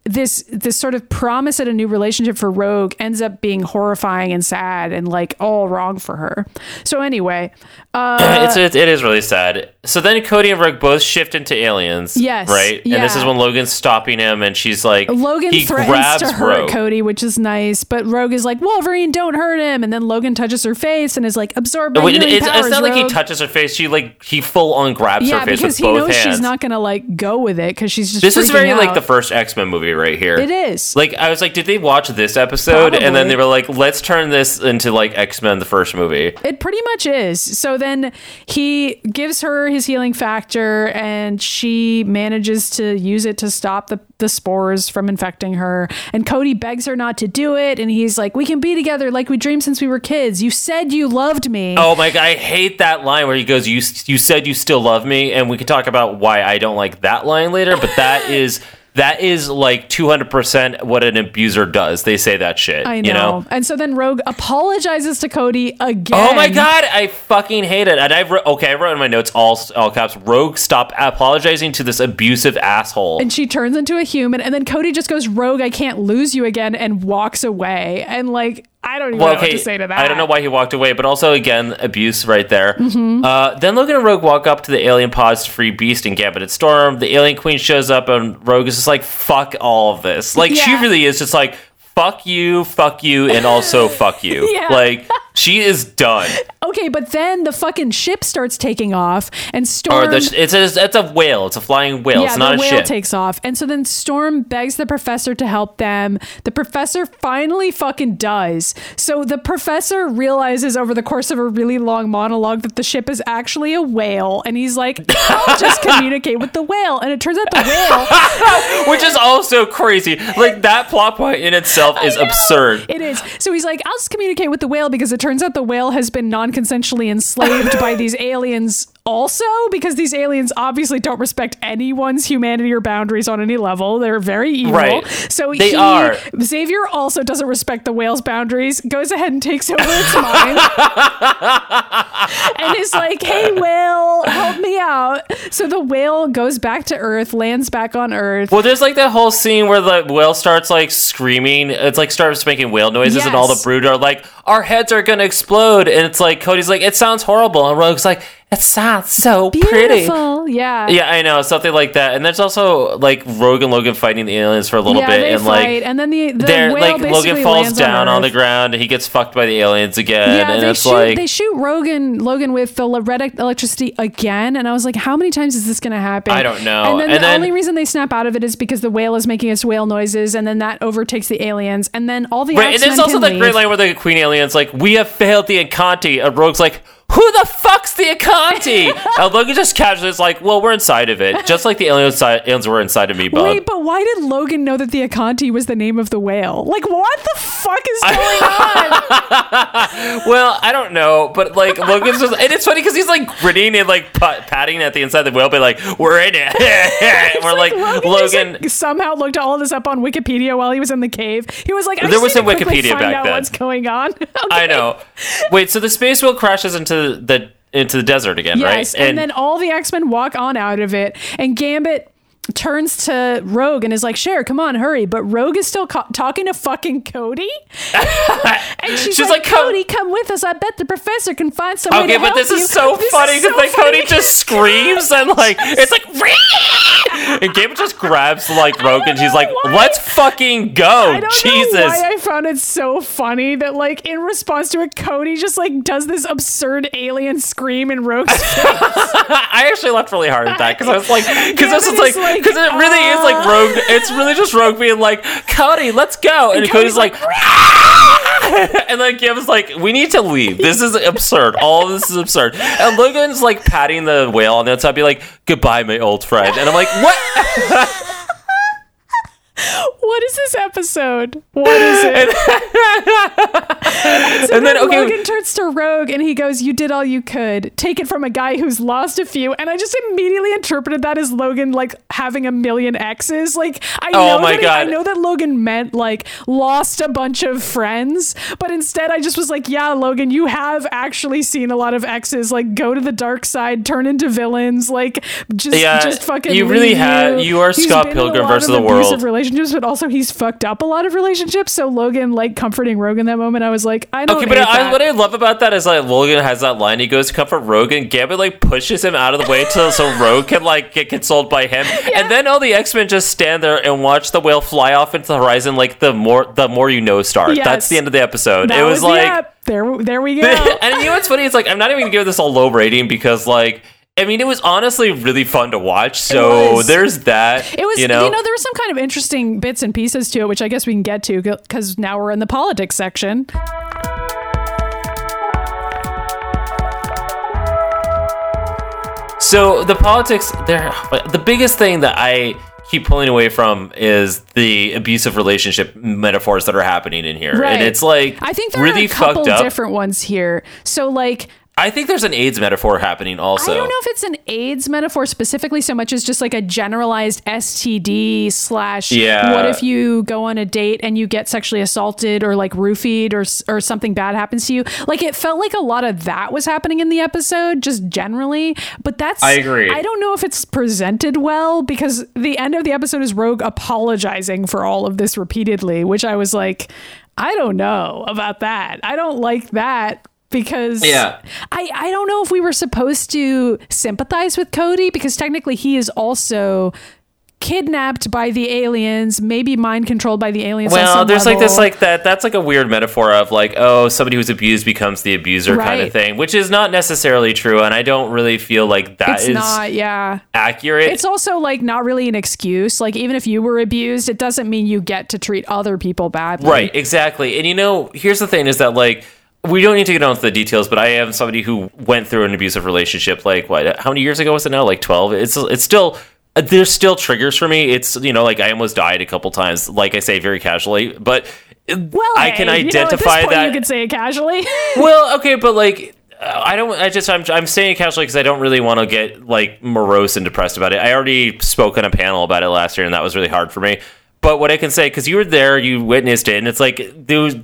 this this sort of promise at a new relationship for Rogue ends up being horrifying and sad and like all wrong for her. So anyway, uh, it's it, it is really sad. So then Cody and Rogue both shift into aliens. Yes, right. And this is when Logan's stopping him, and she's like, Logan he grabs to hurt Rogue. Cody, which is nice, but Rogue is like, Wolverine, don't hurt him. And then Logan touches her face and is like, absorb my Wait, it's, powers, it's not like he touches her face. She like he full on grabs yeah, her face because with he both knows hands. she's not gonna like go with it because she's just. this is very like the first X Men movie right here. It is. Like I was like, did they watch this episode? And then they were like, let's turn this into like X Men the first movie. It pretty much is. So then he gives her his healing factor and she manages to use it to stop the, the spores from infecting her. And Cody begs her not to do it. And he's like, We can be together like we dreamed since we were kids. You said you loved me. Oh my god, I hate that line where he goes, "You you said you still love me," and we can talk about why I don't like that line later. But that is that is like 200% what an abuser does. They say that shit. I know. You know? And so then Rogue apologizes to Cody again. Oh my god, I fucking hate it. And I wrote, okay, I wrote in my notes all all caps. Rogue, stop apologizing to this abusive asshole. And she turns into a human, and then Cody just goes, Rogue, I can't lose you again, and walks away. And like, I don't even well, know okay, what to say to that. I don't know why he walked away, but also again, abuse right there. Mm-hmm. Uh, then Logan and Rogue walk up to the alien pods to free Beast and Gambit and Storm. The alien queen shows up, and Rogue is just like, "Fuck all of this." Like she really is just like, "Fuck you, fuck you, and also fuck you." Yeah. Like she is done. Okay, but then the fucking ship starts taking off, and Storm. Or the, it's a it's a whale. It's a flying whale. yeah, it's not the a whale ship. takes off. And so then Storm begs the professor to help them. The professor finally fucking does. So the professor realizes over the course of a really long monologue that the ship is actually a whale. And he's like, I'll just communicate with the whale. And it turns out the whale which is also crazy. Like that plot point in itself is absurd. It is. So he's like, I'll just communicate with the whale because it turns out the whale has been non consensually enslaved by these aliens also because these aliens obviously don't respect anyone's humanity or boundaries on any level. They're very evil. Right. So They he, are. Xavier also doesn't respect the whale's boundaries, goes ahead and takes over its mind. and is like, hey, whale, help me out. So the whale goes back to Earth, lands back on Earth. Well, there's like that whole scene where the whale starts like screaming. It's like starts making whale noises, and all the brood are like, "Our heads are gonna explode!" And it's like Cody's like, "It sounds horrible," and Rogue's like, "It sounds so pretty." Beautiful. Yeah. Yeah, I know something like that. And there's also like Rogue and Logan fighting the aliens for a little yeah, bit, they and fight, like and then the, the they're whale like basically Logan falls lands down on, the ground, and he gets fucked by the aliens again, Yeah, and they it's shoot. like they shoot Rogan Logan with the red electricity again, and I was like, how many times is this going to happen? I don't know. And then And the then- only reason they snap out of it is because the whale is making its whale noises, and then that overtakes the aliens, and then all the Right, and X-Men there's also can the leave. great line where the Queen Alien's like, "We have failed the Acanti," and Rogue's like, "Who the fuck's the Acanti?" and Logan just casually is like, "Well, we're inside of it, just like the aliens, si- aliens were inside of me, bud." Wait, but why did Logan know that the Acanti was the name of the whale? Like, what the fuck is going on? well, I don't know, but like Logan's just, and it's funny because he's like grinning and like pat- patting at the inside of the whale, but like, "We're in it." we're like, Logan, Logan. just, like, somehow looked all of this up on Wikipedia while he was in the cave. He was like, I There just was need some Wikipedia back then. What's going on? I know. Wait, so the space whale crashes into the into the desert again, Yes, right? and, then all the X Men walk on out of it, and Gambit turns to Rogue and is like, "Cher, come on, hurry!" But Rogue is still co- talking to fucking Cody, and she's, She's like, like, "Cody, come with us. I bet the professor can find some way Okay, to but help this is so This funny because so like Cody just screams and like it's like and Gabe just grabs like Rogue and she's like, why. "Let's fucking go, I don't Jesus!" know why I found it so funny that like in response to it, Cody just like does this absurd alien scream in Rogue's face. I actually laughed really hard at that because I was like, because this is like, is like, because it really is like uh. Rogue. It's really just Rogue being like, "Cody, let's go," and, Cody's Cody's like. and then Gab's like, "We need to leave. This is absurd. All of this is absurd." And Logan's like patting the whale on the outside, be like, "Goodbye, my old friend." And I'm like, "What?" what is this episode? What is it? and And then then okay, Logan turns to Rogue and he goes, "You did all you could. Take it from a guy who's lost a few." And I just immediately interpreted that as Logan like having a million exes. Like I Oh know that he- I know that Logan meant like lost a bunch of friends, but instead I just was like, "Yeah, Logan, you have actually seen a lot of exes. Like go to the dark side, turn into villains. Like just Yeah, just fucking. you really have- you are He's Scott been in a Pilgrim versus the world. Relationships, but also he's fucked up a lot of relationships. So Logan like comforting Rogue in that moment, I was like, I don't. Okay, but I, that. what I love about that is like Logan has that line. He goes to comfort Rogue, and Gambit like pushes him out of the way to so Rogue can like get consoled by him. And then all the X Men just stand there and watch the whale fly off into the horizon like the more the more you know star. Yes. That's the end of the episode. That it was, the like, there, there we go. and you know what's funny? It's like I'm not even gonna give this a low rating because like. I mean, it was honestly really fun to watch. So there's that. It was, you know, there were some kind of interesting bits and pieces to it, which I guess we can get to because now we're in the politics section. So the politics there the biggest thing that I keep pulling away from is the abusive relationship metaphors that are happening in here. Right. And it's like I think there really are a couple different ones here. So like I think there's an AIDS metaphor happening also. I don't know if it's an AIDS metaphor specifically so much as just like a generalized STD slash. Yeah. What if you go on a date and you get sexually assaulted or like roofied or or something bad happens to you? Like it felt like a lot of that was happening in the episode, just generally. But that's I agree. I don't know if it's presented well because the end of the episode is Rogue apologizing for all of this repeatedly, which I was like, I don't know about that. I don't like that because Yeah. I, I don't know if we were supposed to sympathize with Cody because technically he is also kidnapped by the aliens, maybe mind controlled by the aliens. Well, there's like this like that that's like a weird metaphor of like, oh, somebody who's abused becomes the abuser kind of thing, which is not necessarily true and I don't really feel like that is it's not, yeah. accurate. It's also like not really an excuse. Like even if you were abused, it doesn't mean you get to treat other people badly. Right, exactly. And you know, here's the thing is that like we don't need to get into the details, but I am somebody who went through an abusive relationship like what how many years ago was it now? Like 12. It's it's still there's still triggers for me. It's you know like I almost died a couple times, like I say very casually, but Well, I hey, can you know, at this identify point that you could say it casually. well, okay, but like I don't. I just I'm I'm saying it casually because I don't really want to get like morose and depressed about it. I already spoke on a panel about it last year, and that was really hard for me. But what I can say because you were there, you witnessed it, and it's like there was.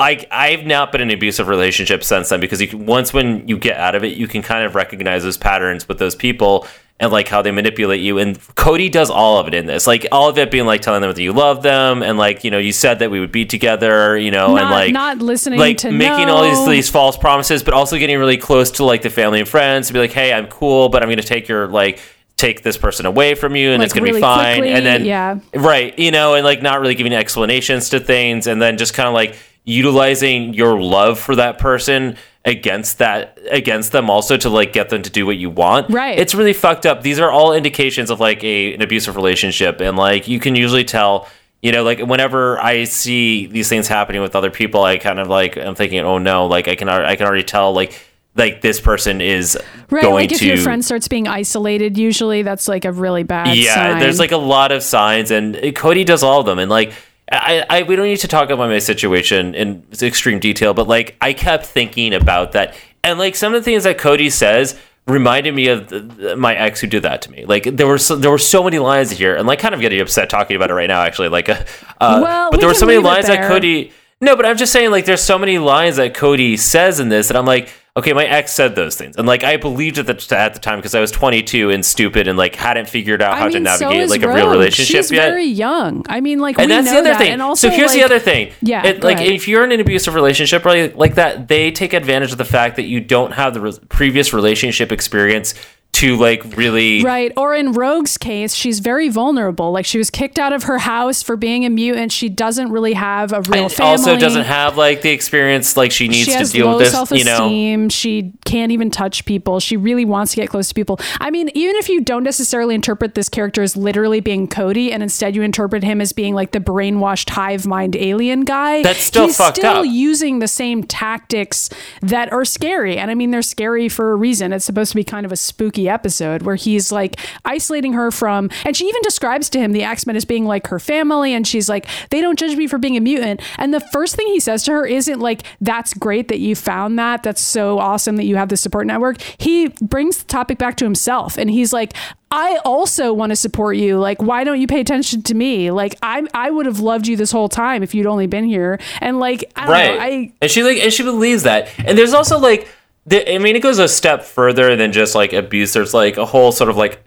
I I've not been in an abusive relationship since then because you can, once when you get out of it, you can kind of recognize those patterns with those people and like how they manipulate you. And Cody does all of it in this, like all of it being like telling them that you love them and like you know you said that we would be together, you know, and like not listening like to making all these these false promises, but also getting really close to like the family and friends to be like, hey, I'm cool, but I'm going to take your like take this person away from you and Like, it's going to really be fine quickly, and then yeah. right you know and like not really giving explanations to things and then just kind of like utilizing your love for that person against that against them also to like get them to do what you want. Right. it's really fucked up. These are all indications of like a an abusive relationship. And like you can usually tell you know like whenever i see these things happening with other people i kind of like i'm thinking oh no like i can i can already tell like like this person is Right, going like if to your friend starts being isolated, usually that's like a really bad yeah sign. there's like a lot of signs. And uh, cody does all of them. And like I, I we don't need to talk about my situation in extreme detail but like i kept thinking about that. And like some of the things that cody says reminded me of the, my ex who did that to me. Like there were so, there were so many lines here and like kind of getting upset talking about it right now actually like uh, uh, Well, but we there were so many lines that cody no, but I'm just saying, like, there's so many lines that Cody says in this that I'm like, okay, my ex said those things, and like, I believed it at the, at the time because I was 22 and stupid and like hadn't figured out how I to to navigate like a real relationship She's yet. very young. I mean, like and we that's know the other that. thing. And also, so here's the other thing. Yeah, It, like ahead. if you're in an abusive relationship like, like that, they take advantage of the fact that you don't have the re- previous relationship experience to like really Right. Or in Rogue's case, she's very vulnerable. Like she was kicked out of her house for being a mutant. She doesn't really have a real and family. also doesn't have like the experience like she needs she to deal with this. You know, She can't even touch people. She really wants to get close to people. I mean, even if you don't necessarily interpret this character as literally being Cody, and instead you interpret him as being like the brainwashed hive mind alien guy, That's still he's fucked still up. using the same tactics that are scary. And I mean, they're scary for a reason. It's supposed to be kind of a spooky episode where he's like isolating her from, and she even describes to him the X Men as being like her family. And she's like, they don't judge me for being a mutant. And the first thing he says to her isn't like, that's great that you found that. That's so awesome that you have this support network. He brings the topic back to himself and he's like, I also want to support you. Like, why don't you pay attention to me? Like, I I would have loved you this whole time if you'd only been here. And like, I don't right? know. I and she like and she believes that. And there's also like, I mean, it goes a step further than just like abuse. There's like a whole sort of like.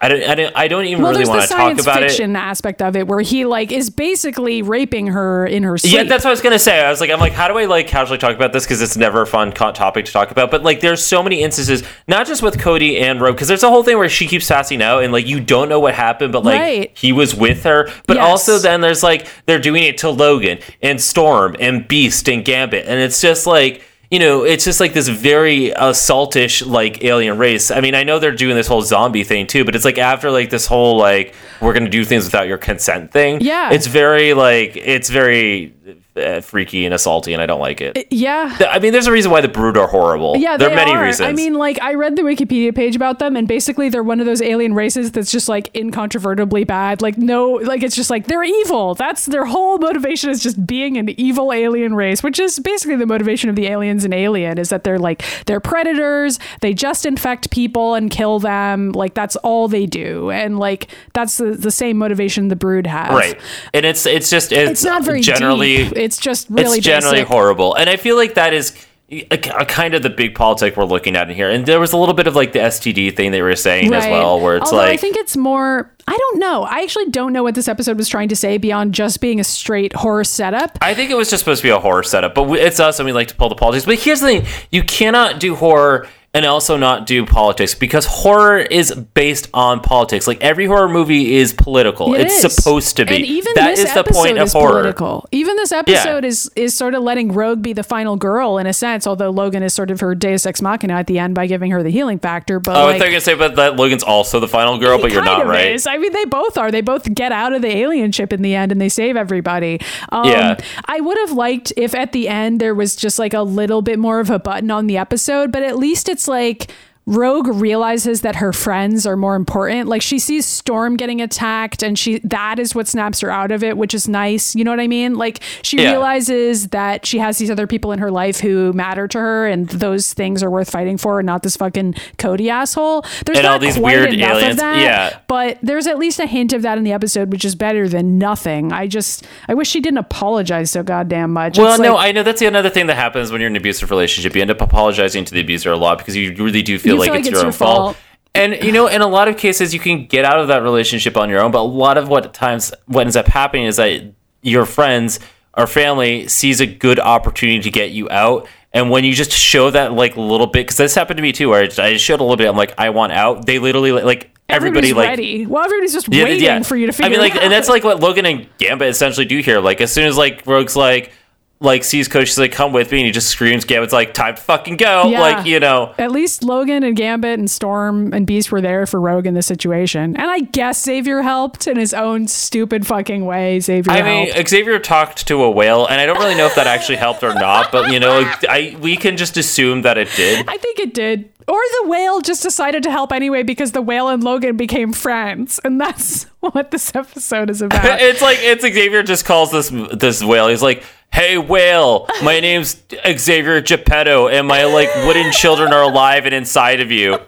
I don't, I don't, I don't even well, really want to talk about it. fiction aspect of it, where he like is basically raping her in her sleep. Yeah, that's what I was gonna say. I was like, I'm like, how do I like casually talk about this because it's never a fun topic to talk about. But like, there's so many instances, not just with Cody and Rogue, because there's a whole thing where she keeps passing out and like you don't know what happened, but like Right. he was with her. But Yes. also then there's like they're doing it to Logan and Storm and Beast and Gambit, and it's just like. You know, it's just like this very assaultish like alien race. I mean, I know they're doing this whole zombie thing too, but it's like after like this whole like we're gonna do things without your consent thing. Yeah. it's very like it's very uh, freaky and assaulty, and I don't like it. yeah. I mean, there's a reason why the Brood are horrible. Yeah, there are many are. reasons. I mean, like I read the Wikipedia page about them, and basically they're one of those alien races that's just like incontrovertibly bad. Like no, like it's just like they're evil. That's their whole motivation is just being an evil alien race, which is basically the motivation of the aliens in Alien is that they're like they're predators. They just infect people and kill them. Like that's all they do, and like that's the, the same motivation the Brood has. right, and it's it's just it's, It's not very generally. It's just really it's generally basic. horrible, and I feel like that is. Uh, a, a uh, kind of the big politic we're looking at in here, and there was a little bit of like the STD thing they were saying as well, where it's Although like I think it's more. I don't know. I actually don't know what this episode was trying to say beyond just being a straight horror setup. I think it was just supposed to be a horror setup, but it's us and we like to pull the politics. But here's the thing you cannot do horror and also not do politics because horror is based on politics. Like every horror movie is political. It it's is. supposed to be. And even That this is the point of horror. political. Even this episode is is sort of letting Rogue be the final girl in a sense, although Logan is sort of her Deus Ex Machina at the end by giving her the healing factor. But Oh, I like, thought you were gonna say, but that Logan's also the final girl, but you're not right. is. I mean, they both are. They both get out of the alien ship in the end and they save everybody. Um, Yeah. I would have liked if at the end there was just like a little bit more of a button on the episode, but at least it's like. Rogue realizes that her friends are more important. Like she sees Storm getting attacked and she that is what snaps her out of it, which is nice. You know what I mean? Like she Yeah. realizes that she has these other people in her life who matter to her and those things are worth fighting for and not this fucking Cody asshole. There's And all not these quite weird enough of that, Yeah. but there's at least a hint of that in the episode, which is better than nothing. I just, I wish she didn't apologize so goddamn much. Well, It's no, like, I know that's another thing that happens when you're in an abusive relationship. You end up apologizing to the abuser a lot because you really do feel Like feel it's like your it's own your fault. fault. And you know, in a lot of cases, you can get out of that relationship on your own. But a lot of what times what ends up happening is that your friends or family sees a good opportunity to get you out. And when you just show that like little bit, because this happened to me too, where I just, I showed a little bit. I'm like, I want out. They literally like everybody everybody's like ready. Well, everybody's just yeah, waiting yeah. for you to figure I mean, like, and that's like what Logan and Gambit essentially do here. Like, as soon as like Rogue's like, like sees Coach, she's like, "Come with me," and he just screams. Gambit's like, "Time to fucking go!" Yeah. Like, you know. At least Logan and Gambit and Storm and Beast were there for Rogue in this situation. And I guess Xavier helped in his own stupid fucking way. Xavier I mean. Xavier talked to a whale, and I don't really know if that actually helped or not. But you know, I we can just assume that it did. I think it did. Or the whale just decided to help anyway because the whale and Logan became friends. And that's what this episode is about. It's like it's Xavier just calls this this whale. He's like, "Hey whale, my name's Xavier Geppetto, and my like wooden children are alive and inside of you."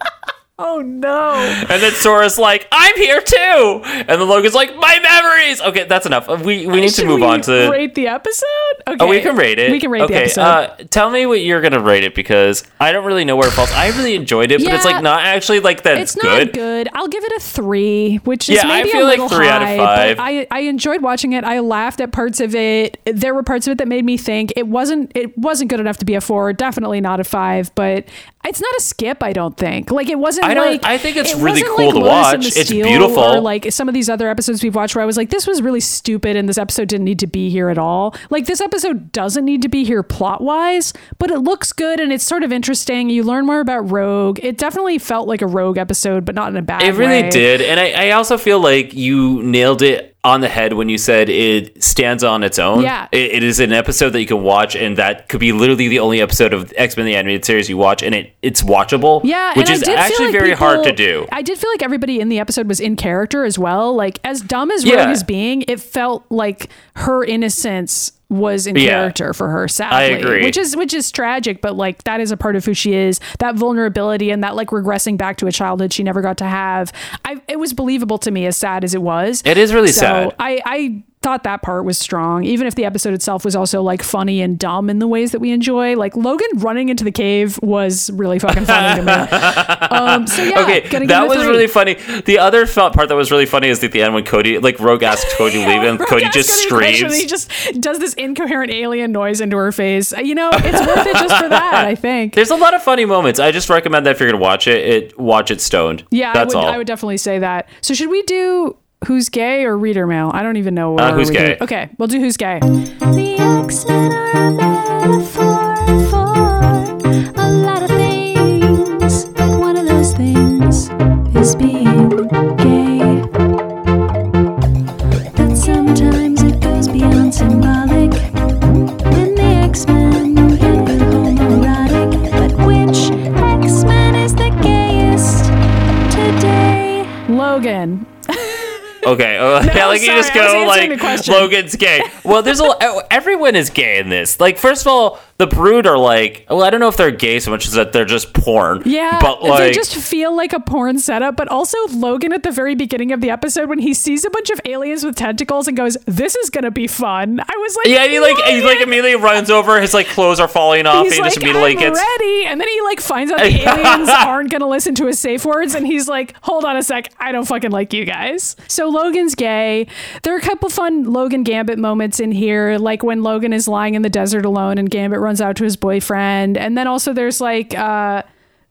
Oh no. And then Sora's like, "I'm here too," and then Logan's like, "My memories." Okay, that's enough. We we need to move on to. rate the episode. Okay, Oh, we can rate it. We can rate okay, the episode. Uh, tell me what you're gonna rate it because I don't really know where it falls. I really enjoyed it, but it's like not actually like that it's good. not good. I'll give it a three, which is Yeah, I maybe feel a like little three out of high, five. But I, I enjoyed watching it. I laughed at parts of it. There were parts of it that made me think it wasn't it wasn't good enough to be a four. Definitely not a five. But it's not a skip. I don't think. Like it wasn't. I don't- like I think it's it really cool like to Lotus watch. the It's Steel beautiful. Or like some of these other episodes we've watched, where I was like, this was really stupid, and this episode didn't need to be here at all. Like this episode doesn't need to be here plot wise, but it looks good and it's sort of interesting. You learn more about Rogue. It definitely felt like a Rogue episode, but not in a bad way. It really way. did, and I, I also feel like you nailed it on the head when you said it stands on its own. Yeah. it, it is an episode that you can watch, and that could be literally the only episode of X Men the animated series you watch, and it it's watchable. Yeah, which is actually like very hard to do. I did feel like everybody in the episode was in character as well. Like as dumb as Yeah. Rogue is being, it felt like her innocence was in Yeah. character for her. Sadly, agree. which is which is tragic, but like that is a part of who she is. That vulnerability and that like regressing back to a childhood she never got to have. I it was believable to me, as sad as it was. It is really so sad. I I thought that part was strong, even if the episode itself was also like funny and dumb in the ways that we enjoy. Like Logan running into the cave was really fucking funny to me. Um, so yeah, Okay, that was three. really funny. The other part that was really funny is at the end when Cody, like Rogue asks Cody to leave, and Cody just screams. He just does this incoherent alien noise into her face. You know, it's worth it just for that. I think. There's a lot of funny moments. I just recommend that if you're gonna watch it, it watch it stoned. Yeah, that's I would, all. I would definitely say that. So should we do who's gay or reader mail? I don't even know. Where Uh, Who's we do- Gay. Okay, we'll do who's gay. The X-Men are a metaphor Okay, uh, yeah, like you just go like. Logan's gay. Well, there's a everyone is gay in this. Like, first of all, the Brood are like, well, I don't know if they're gay so much as that they're just porn. Yeah, but they just feel like a porn setup. But also Logan at the very beginning of the episode when he sees a bunch of aliens with tentacles and goes, "This is gonna be fun." I was like, yeah, he like he like immediately runs over. His like clothes are falling off. He's and he like, just immediately I'm gets. ready. And then he like finds out the aliens aren't going to listen to his safe words. And he's like, hold on a sec. I don't fucking like you guys. So Logan's gay. There are a couple fun Logan Gambit moments in here, like when Logan is lying in the desert alone and Gambit runs out to his boyfriend. And then also there's like, uh,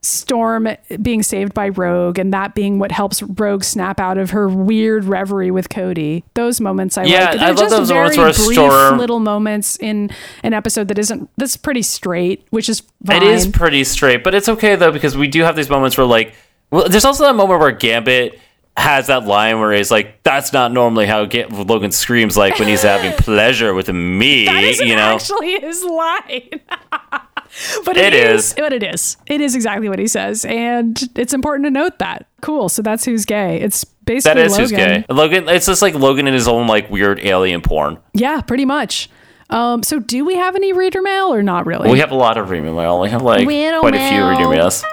Storm being saved by Rogue and that being what helps Rogue snap out of her weird reverie with Cody. Those moments I Yeah, like. They're I love just those very moments where brief Storm- little moments in an episode that isn't that's pretty straight, which is fine. It is pretty straight, but it's okay though because we do have these moments where like, well, there's also that moment where Gambit has that line where he's like, "That's not normally how Ga- Logan screams like when he's having pleasure with me," That isn't you know. actually his line. but It it is. But it is. It is exactly what he says, and it's important to note that. Cool. So that's who's gay. It's basically That is Logan. who's gay. Logan, it's just like Logan in his own like weird alien porn. Yeah, pretty much. Um, so do we have any reader mail or not really? We have a lot of reader mail. We have like quite a few reader mails.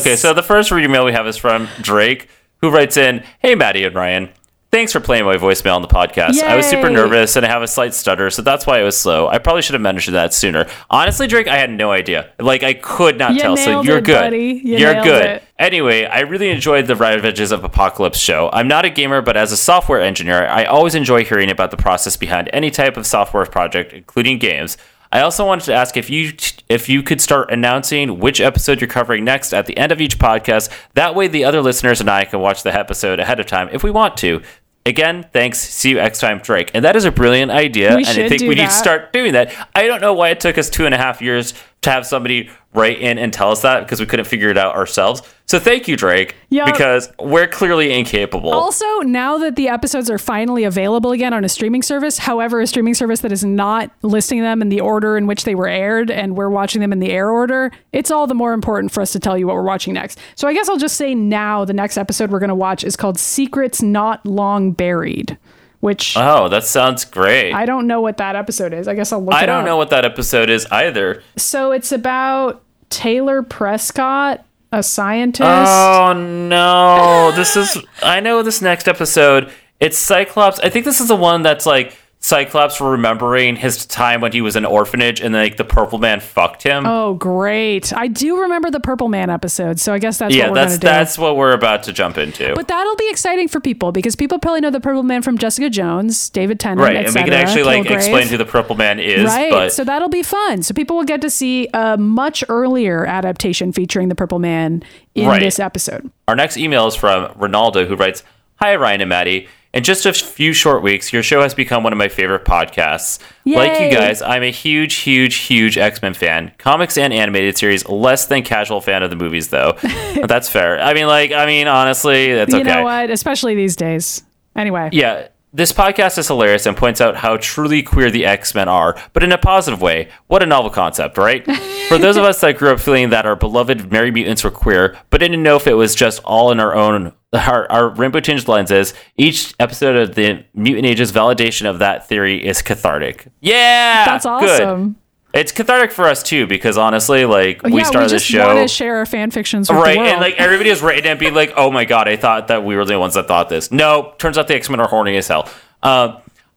Okay, so the first reader mail we have is from Drake, who writes in, "Hey Maddy and Ryan." Thanks for playing my voicemail on the podcast. I was super nervous and I have a slight stutter, so that's why it was slow. I probably should have mentioned that sooner. Honestly, Drake, I had no idea. Like I could not You tell. So you're it, good. You are good. it. Anyway, I really enjoyed the Ravages of Apocalypse show. I'm not a gamer, but as a software engineer, I always enjoy hearing about the process behind any type of software project, including games. I also wanted to ask if you if you could start announcing which episode you're covering next at the end of each podcast. That way, the other listeners and I can watch the episode ahead of time if we want to. Again, thanks. See you next time, Drake. And that is a brilliant idea, We and I think we need to start doing that. I don't know why it took us two and a half years to have somebody write in and tell us that because we couldn't figure it out ourselves. So thank you, Drake, Yeah. because we're clearly incapable. Also, now that the episodes are finally available again on a streaming service, however, a streaming service that is not listing them in the order in which they were aired and we're watching them in the air order, it's all the more important for us to tell you what we're watching next. So I guess I'll just say now the next episode we're going to watch is called Secrets Not Long Buried, which oh, that sounds great. I don't know what that episode is. I guess I'll look I don't up. know what that episode is either. So it's about Taylor Prescott, a scientist. Oh no, this is. I know this next episode. It's Cyclops. I think this is the one that's like Cyclops remembering his time when he was in an orphanage and like the Purple Man fucked him. Oh, great. I do remember the Purple Man episode, so I guess that's yeah, what we're that's that's what we're about to jump into. But that'll be exciting for people because people probably know the Purple Man from Jessica Jones, David Tennant, right, and we can actually like Kilgrave. explain who the Purple Man is. Right, But so that'll be fun. So people will get to see a much earlier adaptation featuring the Purple Man in Right. this episode. Our next email is from Ronaldo, who writes, "Hi Ryan and Maddy. In just a few short weeks, your show has become one of my favorite podcasts. Like you guys, I'm a huge, huge, huge X Men fan. Comics and animated series. Less than casual fan of the movies, though. But that's fair. I mean, like, I mean, honestly, that's You okay. You know what? Especially these days. Anyway. Yeah, this podcast is hilarious and points out how truly queer the X Men are, but in a positive way. What a novel concept, right? For those of us that grew up feeling that our beloved Merry Mutants were queer, but didn't know if it was just all in our own. Our, our rainbow tinged lenses, each episode of the Mutant Ages validation of that theory is cathartic. Yeah! That's good. awesome. It's cathartic for us too, because honestly, like, we yeah, started just show want to share our fan fictions with right the and like everybody was writing and being like oh my god i thought that we were the ones that thought this no turns out the x-men are horny as hell um,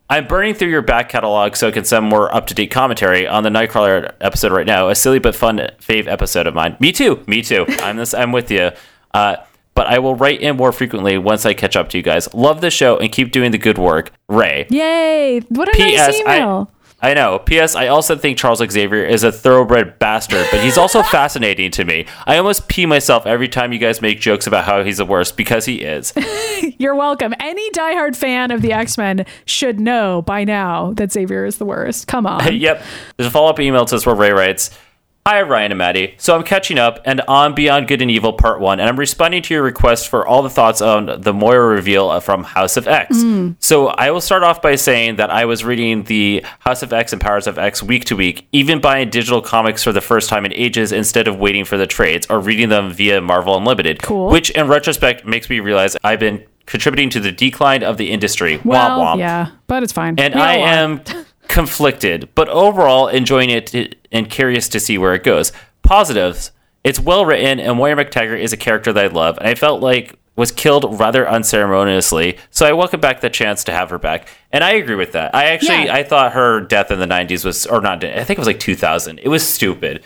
i'm burning through your back catalog so i can send more up-to-date commentary on the nightcrawler episode right now a silly but fun fave episode of mine me too me too i'm this i'm with you uh, but I will write in more frequently once I catch up to you guys. Love the show and keep doing the good work. Ray. Yay! What a P.S. I, email. I know. P.S. I also think Charles Xavier is a thoroughbred bastard, but he's also fascinating to me. I almost pee myself every time you guys make jokes about how he's the worst because he is. You're welcome. Any diehard fan of the X Men should know by now that Xavier is the worst. Come on. yep. There's a follow up email to this where Ray writes. Hi, Ryan and Maddy. So I'm catching up and on Beyond Good and Evil Part 1, and I'm responding to your request for all the thoughts on the Moira reveal from House of X. Hmm. So I will start off by saying that I was reading the House of X and Powers of X week to week, even buying digital comics for the first time in ages instead of waiting for the trades or reading them via Marvel Unlimited. Cool. Which, in retrospect, makes me realize I've been contributing to the decline of the industry. Well, womp womp. yeah, but it's fine. And We I am conflicted, but overall enjoying it and curious to see where it goes. Positives. It's well written, and Moira MacTaggert is a character that I love, and I felt like was killed rather unceremoniously. So I welcome back the chance to have her back, and I agree with that. I actually Yeah. I thought her death in the '90s was, or not, I think it was like 2000. It was stupid.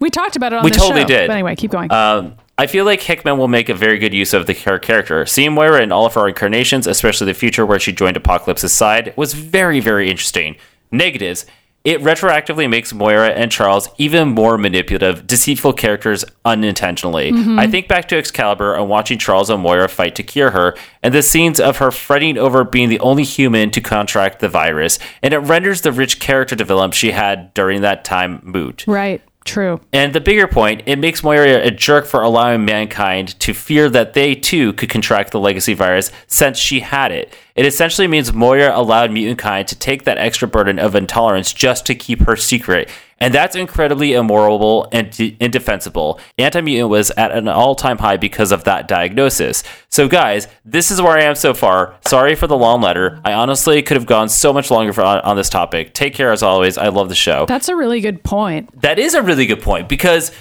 We talked about it on We the totally show. did. But anyway, keep going. Um, I feel like Hickman will make a very good use of the her character. Seeing Moira in all of her incarnations, especially the future where she joined Apocalypse's side, was very, very interesting. Negatives. It retroactively makes Moira and Charles even more manipulative, deceitful characters unintentionally. Mm-hmm. I think back to Excalibur and watching Charles and Moira fight to cure her, and the scenes of her fretting over being the only human to contract the virus, and it renders the rich character development she had during that time moot. right. True. And the bigger point, it makes Moira a jerk for allowing mankind to fear that they too could contract the legacy virus since she had it. It essentially means Moira allowed mutant kind to take that extra burden of intolerance just to keep her secret. And that's incredibly immoral and de- indefensible. Anti mutant was at an all time high because of that diagnosis. So, guys, this is where I am so far. Sorry for the long letter. I honestly could have gone so much longer for, on, on this topic. Take care as always. I love the show. That's a really good point. That is a really good point because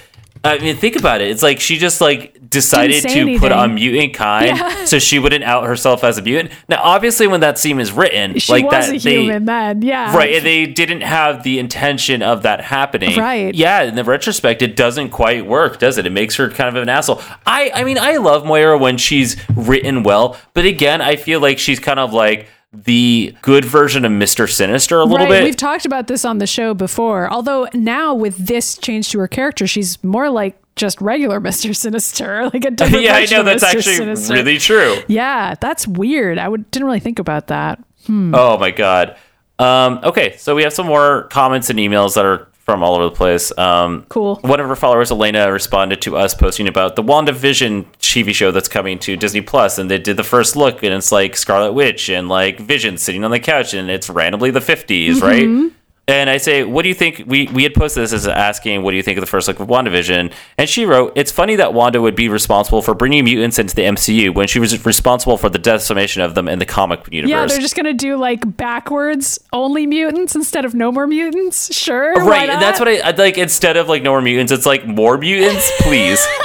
I mean, think about it. It's like she just like decided to say put anything. on mutant kind Yeah. so she wouldn't out herself as a mutant. Now, obviously, when that scene is written, She like that, they human then. Yeah. right, and they didn't have the intention of that happening. Right. Yeah. In the retrospect, it doesn't quite work, does it? It makes her kind of an asshole. I, I mean, I love Moira when she's written well, but again, I feel like she's kind of like the good version of Mister Sinister a little right. bit. We've talked about this on the show before. Although now with this change to her character, she's more like just regular Mr. Sinister, like a different yeah, I know that's Mr. actually Sinister. really true. Yeah, that's weird. I would, didn't really think about that. Oh my god. Um, okay, so we have some more comments and emails that are from all over the place. Um, Cool. One of our followers, Elena, responded to us posting about the WandaVision TV show that's coming to Disney Plus, and they did the first look, and it's like Scarlet Witch and like Vision sitting on the couch, and it's randomly the 50s, right? And I say, what do you think? We, we had posted this as asking, what do you think of the first look of WandaVision? And she wrote, it's funny that Wanda would be responsible for bringing mutants into the MCU when she was responsible for the decimation of them in the comic universe. Yeah, they're just gonna do like backwards only mutants instead of no more mutants. Sure, Right, and that's what I I'd like. Instead of like no more mutants, it's like more mutants, please.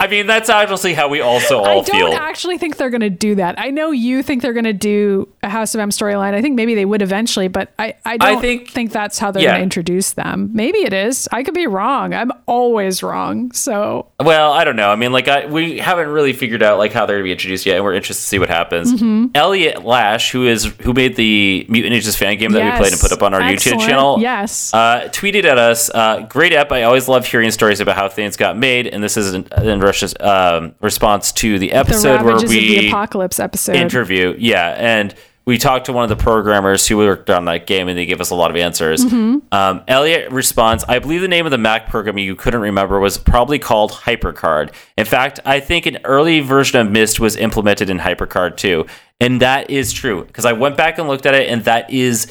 I mean, that's obviously how we also all feel. I don't feel. actually think they're going to do that. I know you think they're going to do a House of M storyline. I think maybe they would eventually, but I, I don't think- think, that's how they're yeah. going to introduce them. Maybe it is. I could be wrong. I'm always wrong. So well, I don't know. I mean, like, I, we haven't really figured out like how they're going to be introduced yet, and we're interested to see what happens. Mm-hmm. Elliot Lash, who is who made the Mutant Ages fan game that we played and put up on our Excellent. YouTube channel, Yes. uh, tweeted at us, uh, "Great app. I always love hearing stories about how things got made, and this is in, Russia's um, response to the the episode where ravages we the apocalypse episode. interview. Yeah, and we talked to one of the programmers who worked on that game, and they gave us a lot of answers. Mm-hmm. Um, Elliot responds, "I believe the name of the Mac program you couldn't remember was probably called HyperCard. In fact, I think an early version of Myst was implemented in HyperCard too, and that is true because I went back and looked at it, and that is."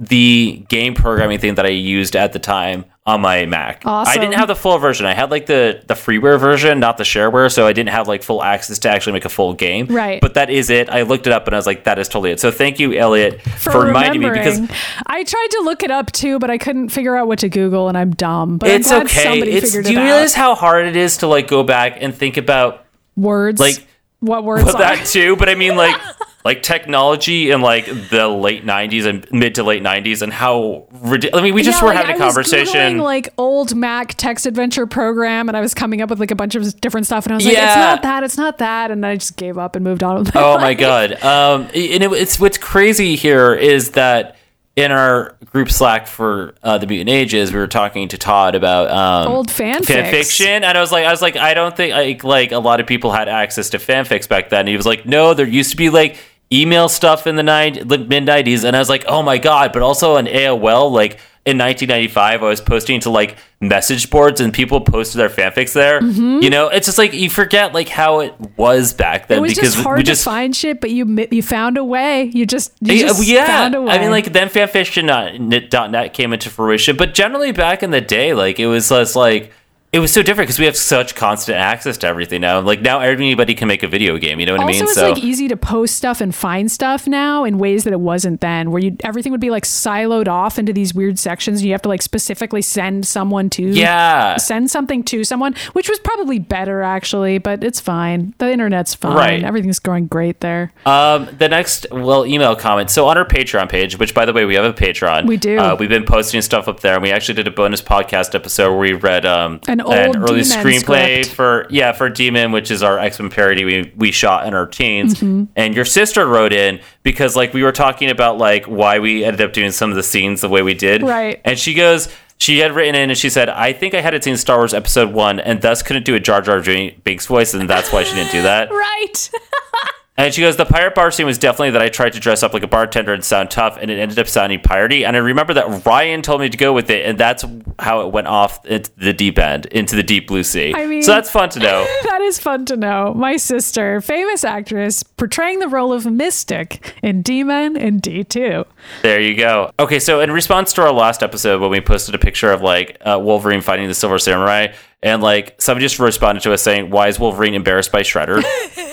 The game programming thing that I used at the time on my Mac. Awesome. I didn't have the full version. I had like the the freeware version, not the shareware, so I didn't have like full access to actually make a full game. Right. But that is it. I looked it up and I was like, that is totally it. So thank you, Elliot, for, reminding me because. I tried to look it up too, but I couldn't figure out what to Google, and I'm dumb. But it's I'm glad okay. somebody It's do you realize out. how hard it is to like go back and think about words, like, what words are. that too? But I mean like like technology in like the late '90s and mid to late '90s and how ridiculous. I mean, we just Yeah, were like, having a I was conversation. Googling, like old Mac text adventure program, and I was coming up with like a bunch of different stuff, and I was like, Yeah. "It's not that, it's not that," and then I just gave up and moved on with my Oh life. my god! Um, and it, it's what's crazy here is that in our group Slack for uh, the Mutant Ages, we were talking to Todd about um, Old fanfics. fan fiction, and I was like, I was like, I don't think like like a lot of people had access to fanfics back then. And he was like, No, there used to be like email stuff in the nine mid nineties, and I was like, Oh my god! But also on AOL, like in 1995 I was posting to like message boards and people posted their fanfics there. You know, it's just like you forget like how it was back then Mm-hmm. It was because just hard we just to find shit, but you you found a way. You just you yeah, just yeah. found a way. I mean, like then fanfiction.net came into fruition, but generally back in the day, like it was less like it was so different because we have such constant access to everything now. Like now, everybody can make a video game. You know what also I mean? it's So like easy to post stuff and find stuff now in ways that it wasn't then, where you everything would be like siloed off into these weird sections. And you have to like specifically send someone to yeah, send something to someone, which was probably better actually, but it's fine. The internet's fine. Right. Everything's going great there. Um, the next, well, email comment. So on our Patreon page, which by the way, we have a Patreon. We do. Uh, we've been posting stuff up there, and we actually did a bonus podcast episode where we read um, An old early Demon screenplay script. for yeah for Demon, which is our X Men parody we we shot in our teens. Mm-hmm. And your sister wrote in because like we were talking about like why we ended up doing some of the scenes the way we did. Right. And she goes. She had written in and she said, I think I hadn't seen Star Wars Episode 1 and thus couldn't do a Jar Jar Binks voice, and that's why she didn't do that. Right. And she goes, the pirate bar scene was definitely that I tried to dress up like a bartender and sound tough, and it ended up sounding piratey. And I remember that Ryan told me to go with it, and that's how it went off into the deep end, into the deep blue sea. I mean- so that's fun to know. that is fun to know. My sister, famous actress, portraying the role of Mystic in D-Men and D2. There you go. Okay, so in response to our last episode, when we posted a picture of like uh, Wolverine fighting the Silver Samurai, and like somebody just responded to us saying, "Why is Wolverine embarrassed by Shredder?"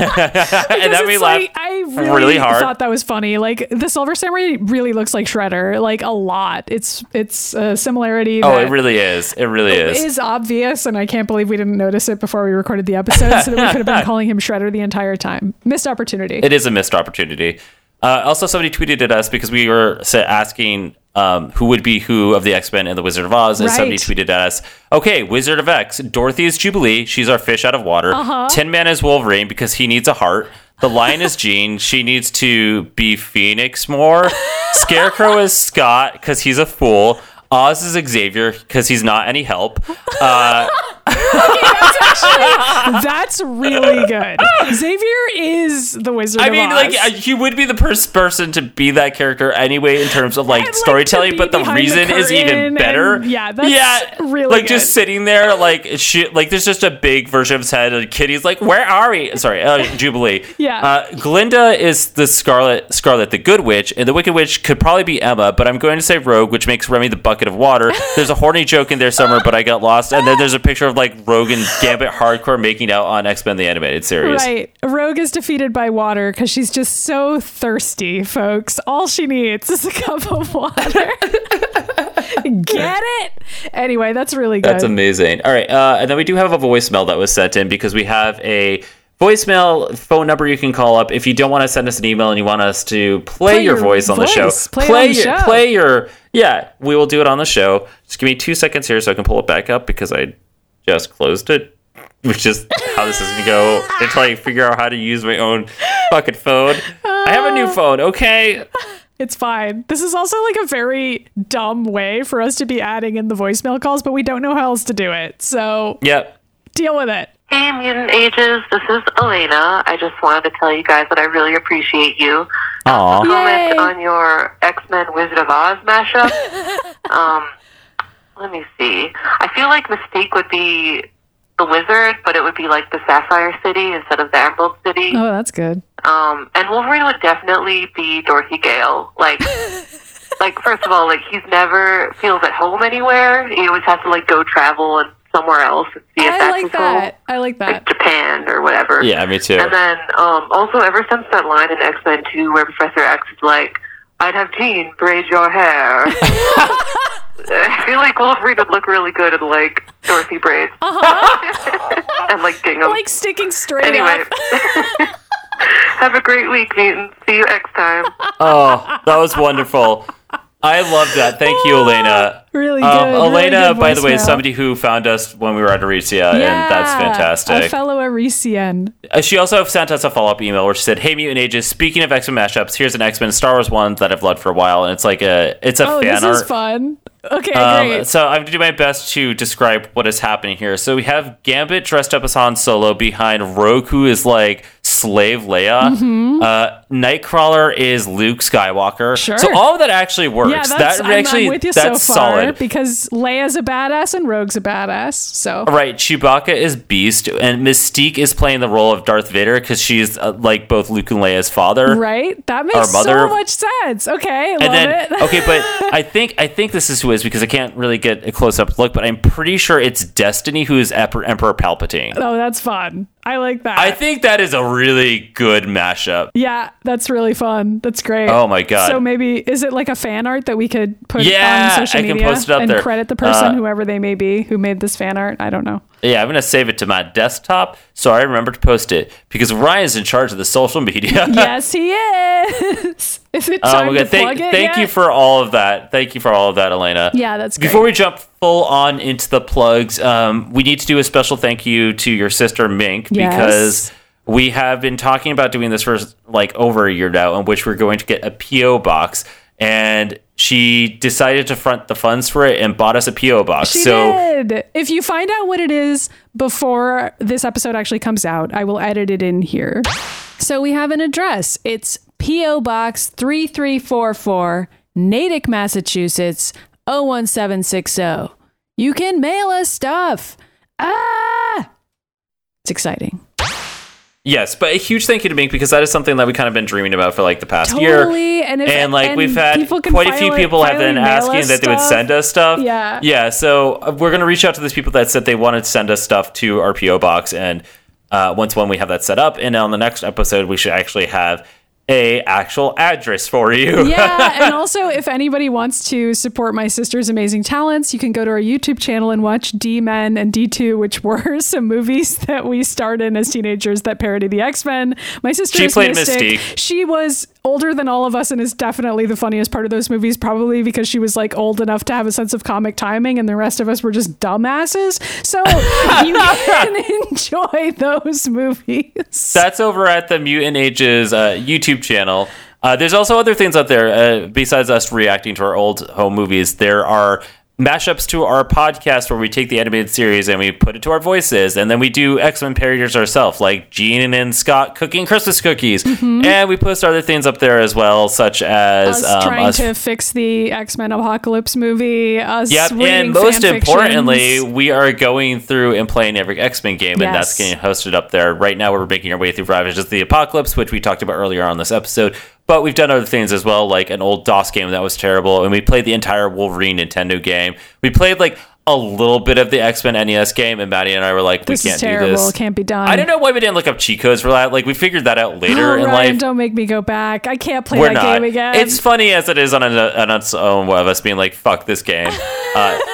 and then we laughed like, I really, really hard. thought that was funny. Like the Silver Samurai really looks like Shredder, like a lot. It's it's a similarity. Oh, it really is. It really is. is obvious, and I can't believe we didn't notice it before we recorded the episode, so that we could have been calling him Shredder the entire time. Missed opportunity. It is a missed opportunity. Uh, also, somebody tweeted at us because we were asking um, who would be who of the X Men and the Wizard of Oz, and somebody tweeted at us, "Okay, Wizard of X. Dorothy is Jubilee. She's our fish out of water. Uh-huh. Tin Man is Wolverine because he needs a heart. The Lion is Jean. She needs to be Phoenix more. Scarecrow is Scott because he's a fool." Oz is Xavier because he's not any help. Uh, That's really good. Xavier is the Wizard I mean, like he would be the first person to be that character anyway in terms of like storytelling, but the behind the reason is even better. and- yeah, that's yeah, really like just sitting there, like shit. Like there's just a big version of his head. And Kitty's like, "Where are we?" Sorry, uh, Jubilee. Yeah. Uh, Glinda is the Scarlet, Scarlet the Good Witch, and the Wicked Witch could probably be Emma, but I'm going to say Rogue, which makes Remy the bucket of water. There's a horny joke in there somewhere, but I got lost. And then there's a picture of like Rogan Gambit hardcore making out on X Men the animated series. Right. Rogue is defeated by water because she's just so thirsty, folks. All she needs is a cup of water. Get it? Anyway, that's really good. That's amazing. All right, uh, and then we do have a voicemail that was sent in because we have a voicemail phone number you can call up if you don't want to send us an email and you want us to play, Play your, your voice on the show. voice. Play it on the your, show. play your yeah. We will do it on the show. Just give me two seconds here so I can pull it back up because I just closed it. Which is how this is gonna go until I figure out how to use my own fucking phone. I have a new phone. Okay. It's fine. This is also like a very dumb way for us to be adding in the voicemail calls, but we don't know how else to do it. So Yep. deal with it. Hey, Mutant Ages. This is Elena. I just wanted to tell you guys that I really appreciate you. Aw. Yay. Comment on your X Men Wizard of Oz mashup. um, let me see. I feel like Mystique would be the wizard, but it would be like the Sapphire City instead of the Emerald City. Oh, that's good. Um, and Wolverine would definitely be Dorothy Gale. Like, like first of all, like he's never feels at home anywhere. He always has to like go travel and somewhere else and see if I that's like his home that. I like that. like Japan or whatever. Yeah, me too. And then um, also ever since that line in X Men Two where Professor X is like, "I'd have Jean braid your hair." I feel like Wolverine would look really good in like Dorothy braids and like gingham. Uh-huh. like sticking straight anyway, up. have a great week, Newton. See you next time. Oh, that was wonderful. I love that. Thank you, Elena. Really good. Um, really Elena, good by the way, is somebody who found us when we were at Arisia, yeah, and that's fantastic. A fantastic. fellow Arisian. Uh, she also sent us a follow up email where she said, "Hey, Mutant Ages. Speaking of X Men mashups, here's an X Men Star Wars one that I've loved for a while, and it's like a it's a Oh, fan this art. is fun. Okay, Um, great. so I'm gonna do my best to describe what is happening here. So we have Gambit dressed up as Han Solo behind Rogue is like slave Leia. Uh, Nightcrawler is Luke Skywalker. Mm-hmm. Sure. So all of that actually works. Yeah, that's, that I'm, actually I'm that's so solid. because Leia's a badass and Rogue's a badass. So Right, Chewbacca is Beast, and Mystique is playing the role of Darth Vader because she's uh, like both Luke and Leia's father. right, that makes so much sense. Okay, love And then it. okay, but I think I think this is who is because I can't really get a close up look, but I'm pretty sure it's Destiny who is Emperor Palpatine. oh, that's fun. I like that. I think that is a really good mashup. yeah, that's really fun. That's great. Oh my God. So maybe is it like a fan art that we could put Yeah, on social I can media post it up and there. credit the person, Uh, whoever they may be, who made this fan art? I don't know. Yeah, I'm gonna save it to my desktop so I remember to post it because Ryan's in charge of the social media. yes, he is. Is it Um, time okay, to thank plug it? thank you for all of that. Thank you for all of that, Elena. Yeah, that's great. Before we jump full on into the plugs, um, we need to do a special thank you to your sister Mink Yes. because we have been talking about doing this for like over a year now, in which we're going to get a PO box, and she decided to front the funds for it and bought us a PO box. She so did. If you find out what it is before this episode actually comes out, I will edit it in here. So we have an address. It's P.O. Box 3344, Natick, Massachusetts 01760. You can mail us stuff. Ah! It's exciting. Yes, but a huge thank you to Mink because that is something that we kind of been dreaming about for like the past year. Totally. And, if, and like and we've had quite a few people have been asking that they would send us stuff. Yeah. yeah. So uh, we're gonna reach out to those people that said they wanted to send us stuff to our PO box, and uh, once when we have that set up, and on the next episode we should actually have a actual address for you. yeah, and also if anybody wants to support my sister's amazing talents, you can go to our YouTube channel and watch D Men and D2, which were some movies that we starred in as teenagers that parody the X Men. My sister She played Mystic. Mystique. She was older than all of us and is definitely the funniest part of those movies, probably because she was like old enough to have a sense of comic timing, and the rest of us were just dumbasses. So you can enjoy those movies. That's over at the Mutant Ages uh, YouTube channel. Uh, there's also other things out there uh, besides us reacting to our old home movies. There are mashups to our podcast where we take the animated series and we put it to our voices, and then we do X Men parodies ourselves, like Jean and Scott cooking Christmas cookies, and we post other things up there as well, such as Mm-hmm. us um, trying us to fix the X Men Apocalypse movie. Us Yep, and most importantly, fictions. we are going through and playing every X Men game, and that's getting hosted up there. Right now, we're making our way through Ravages of the Apocalypse, which we talked about earlier on this episode. But we've done other things as well, like an old DOS game that was terrible, and we played the entire Wolverine Nintendo game. We played like a little bit of the X Men NES game, and Maddy and I were like, we can't do this. Can't be done. I don't know why we didn't look up cheat codes for that. Like we figured that out later Oh, in Ryan, life. don't make me go back. I can't play We're that not. game again. It's funny as it is on, a, on its own of us being like, "Fuck this game." uh,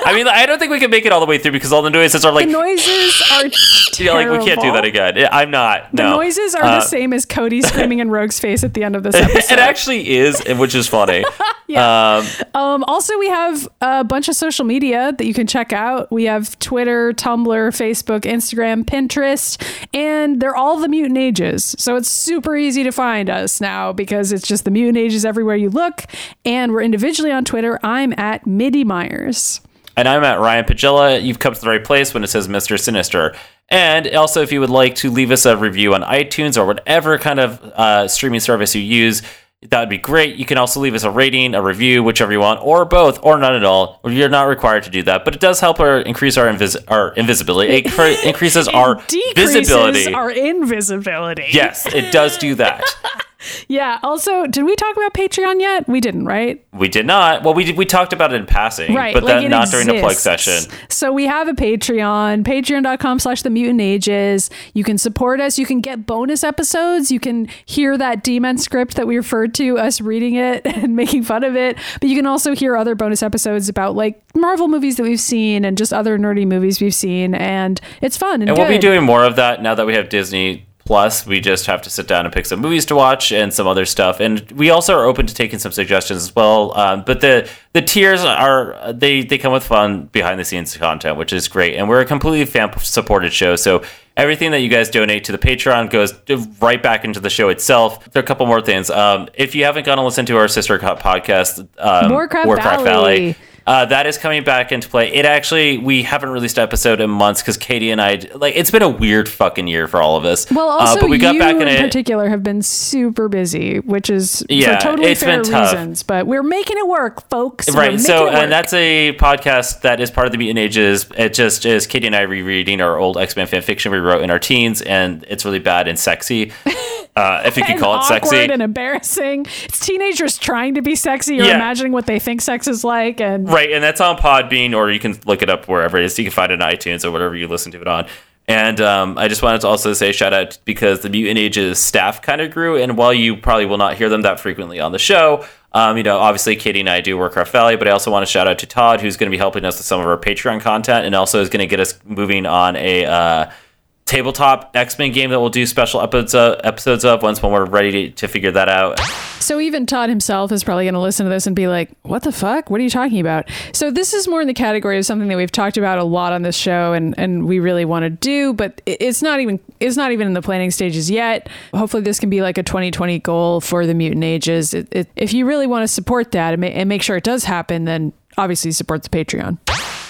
I mean, I don't think we can make it all the way through because all the noises are like, the noises are yeah, like we can't do that again. I'm not. The no. noises are Uh, the same as Cody screaming in Rogue's face at the end of this episode. It actually is, which is funny. Yeah. Um, Um, also, we have a bunch of social media that you can check out. We have Twitter, Tumblr, Facebook, Instagram, Pinterest, and they're all the Mutant Ages. So it's super easy to find us now because it's just the Mutant Ages everywhere you look. And we're individually on Twitter. I'm at Midi Myers. and I'm at Ryan Pagella. You've come to the right place when it says Mr. Sinister. And also, if you would like to leave us a review on iTunes or whatever kind of uh, streaming service you use, that would be great. You can also leave us a rating, a review, whichever you want, or both, or none at all. You're not required to do that, but it does help our increase our, invis- our invisibility. It cr- increases our Decreases visibility. our invisibility. yes, it does do that. Yeah. Also, did we talk about Patreon yet? We didn't, right? We did not. Well, we did, we talked about it in passing, Right. but like not during the plug session. So we have a Patreon, patreon.com slash the mutant ages. You can support us. You can get bonus episodes. You can hear that demon script that we referred to, us reading it and making fun of it. But you can also hear other bonus episodes about like Marvel movies that we've seen and just other nerdy movies we've seen. And it's fun. And, And we'll be doing more of that now that we have Disney Plus. We just have to sit down and pick some movies to watch and some other stuff. And we also are open to taking some suggestions as well. Um, but the the tiers are they they come with fun behind the scenes content, which is great. And we're a completely fan supported show, so. Everything that you guys donate to the Patreon goes right back into the show itself. There are a couple more things. Um, if you haven't gone and listened to our sister podcast, um, Warcraft, Valley. Uh, that is coming back into play. It actually we haven't released an episode in months because Katie and I like it's been a weird fucking year for all of us. Well, also uh, but we got back in in it. particular have been super busy, which is Yeah, for totally it's fair been tough. reasons. But we're making it work, folks. We're Right, so it work. and that's a podcast that is part of the Mutant Ages. It just is Katie and I rereading our old X Men fan fiction we wrote in our teens, and it's really bad and sexy, uh, if you can call it sexy. and embarrassing. It's teenagers trying to be sexy or Yeah. imagining what they think sex is like, and Right, and that's on Podbean, or you can look it up wherever it is. You can find it on iTunes or whatever you listen to it on. And um, I just wanted to also say shout out because the Mutant Ages staff kind of grew, and while you probably will not hear them that frequently on the show, um, you know, obviously Katie and I do Warcraft Valley, but I also want to shout out to Todd, who's going to be helping us with some of our Patreon content, and also is going to get us moving on a uh, tabletop X Men game that we'll do special episodes of, episodes of once when we're ready to, to figure that out. So even Todd himself is probably going to listen to this and be like, "What the fuck? What are you talking about?" So this is more in the category of something that we've talked about a lot on this show, and and we really want to do, but it's not even it's not even in the planning stages yet. Hopefully, this can be like a 2020 goal for the Mutant Ages. It, it, if you really want to support that and, ma- and make sure it does happen, then obviously support the Patreon.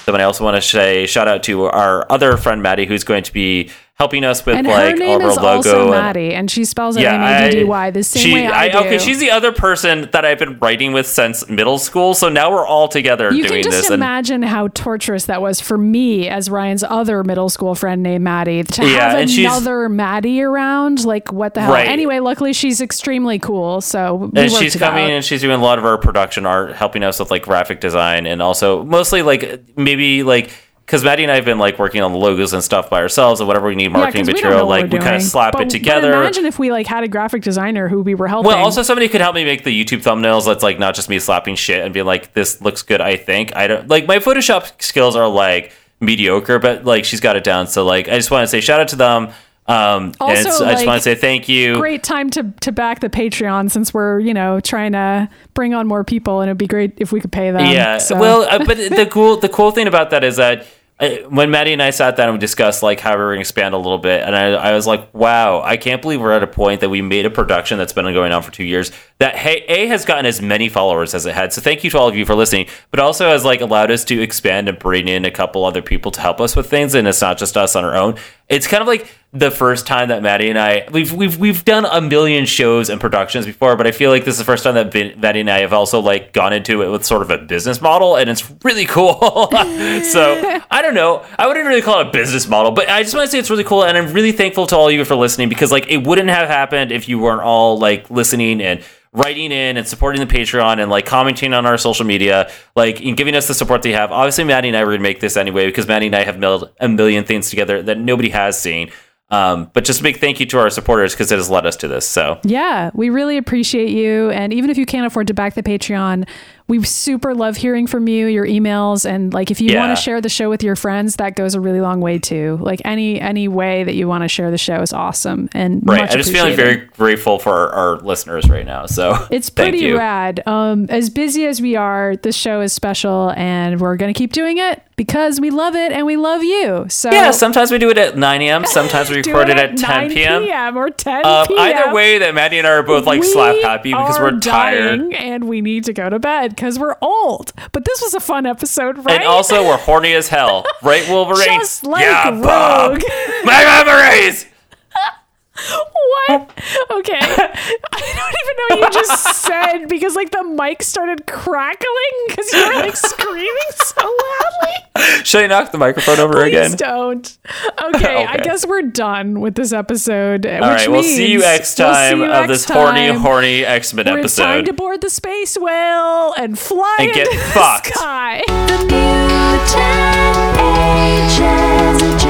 Then I also want to say shout out to our other friend Maddie, who's going to be helping us with And like her name our is logo. also Maddy, and she spells it Yeah, M A D D Y the same she- way I, do. Okay, she's the other person that I've been writing with since middle school. So now we're all together You doing can just this. And imagine how torturous that was for me as Ryan's other middle school friend named Maddy to Yeah, have another Maddy around. Like, what the hell? Right. Anyway, luckily she's extremely cool. So and she's coming out. and she's doing a lot of our production art, helping us with like graphic design and also mostly like maybe like because Maddy and I have been like working on the logos and stuff by ourselves and whatever we need Yeah, marketing we material, like we're kind of slap But- it together. Imagine if we like had a graphic designer who we were helping. Well, also somebody could help me make the YouTube thumbnails. That's like not just me slapping shit and being like, "This looks good." I think I don't like my Photoshop skills are like mediocre, but like she's got it down. So like, I just want to say shout out to them. Um, and Also, it's- I just want to say thank you. great time to to back the Patreon since we're you know trying to bring on more people, and it'd be great if we could pay them. Yeah. So- Well, uh, but the cool the cool thing about that is that when Maddy and I sat down and we discussed like how we were going to expand a little bit, and I, I was like, wow, I can't believe we're at a point that we made a production that's been going on for two years that hey, a has gotten as many followers as it had. So thank you to all of you for listening, but also has like allowed us to expand and bring in a couple other people to help us with things, and it's not just us on our own. It's kind of like the first time that Maddy and I we've we've we've done a million shows and productions before, but I feel like this is the first time that Maddy and I have also like gone into it with sort of a business model, and it's really cool. so I don't know, I wouldn't really call it a business model, but I just want to say it's really cool, and I'm really thankful to all of you for listening because like it wouldn't have happened if you weren't all like listening and writing in and supporting the Patreon and like commenting on our social media, like and giving us the support they have. Obviously, Maddy and I were gonna make this anyway because Maddy and I have milled a million things together that nobody has seen. Um, but just a big thank you to our supporters because it has led us to this. So Yeah, we really appreciate you. And even if you can't afford to back the Patreon, we super love hearing from you, your emails, and like if you Yeah. want to share the show with your friends, that goes a really long way too. Like any any way that you want to share the show is awesome and right, I'm just feeling very grateful for our, our listeners right now. So It's pretty rad. Um, as busy as we are, this show is special, and we're gonna keep doing it because we love it and we love you. So Yeah, sometimes we do it at 9 a.m. Sometimes we record it, it at 10 9 p.m. or 10 Um, p.m. either way, that Maddy and I are both like slap happy because we're tired. and we need to go to bed because we're old. But this was a fun episode, right? And also, we're horny as hell, right, Wolverine? just like yeah, Rogue. Bob. My memories. What? Okay. I don't even know what you just said because like the mic started crackling because you were like screaming so loudly. Should I knock the microphone over Please again? Don't. Okay, okay, I guess we're done with this episode. All right, we'll see you next time we'll you of this horny, horny X Men episode. Time to board the space whale and fly and get fucked. The, the mutant ages.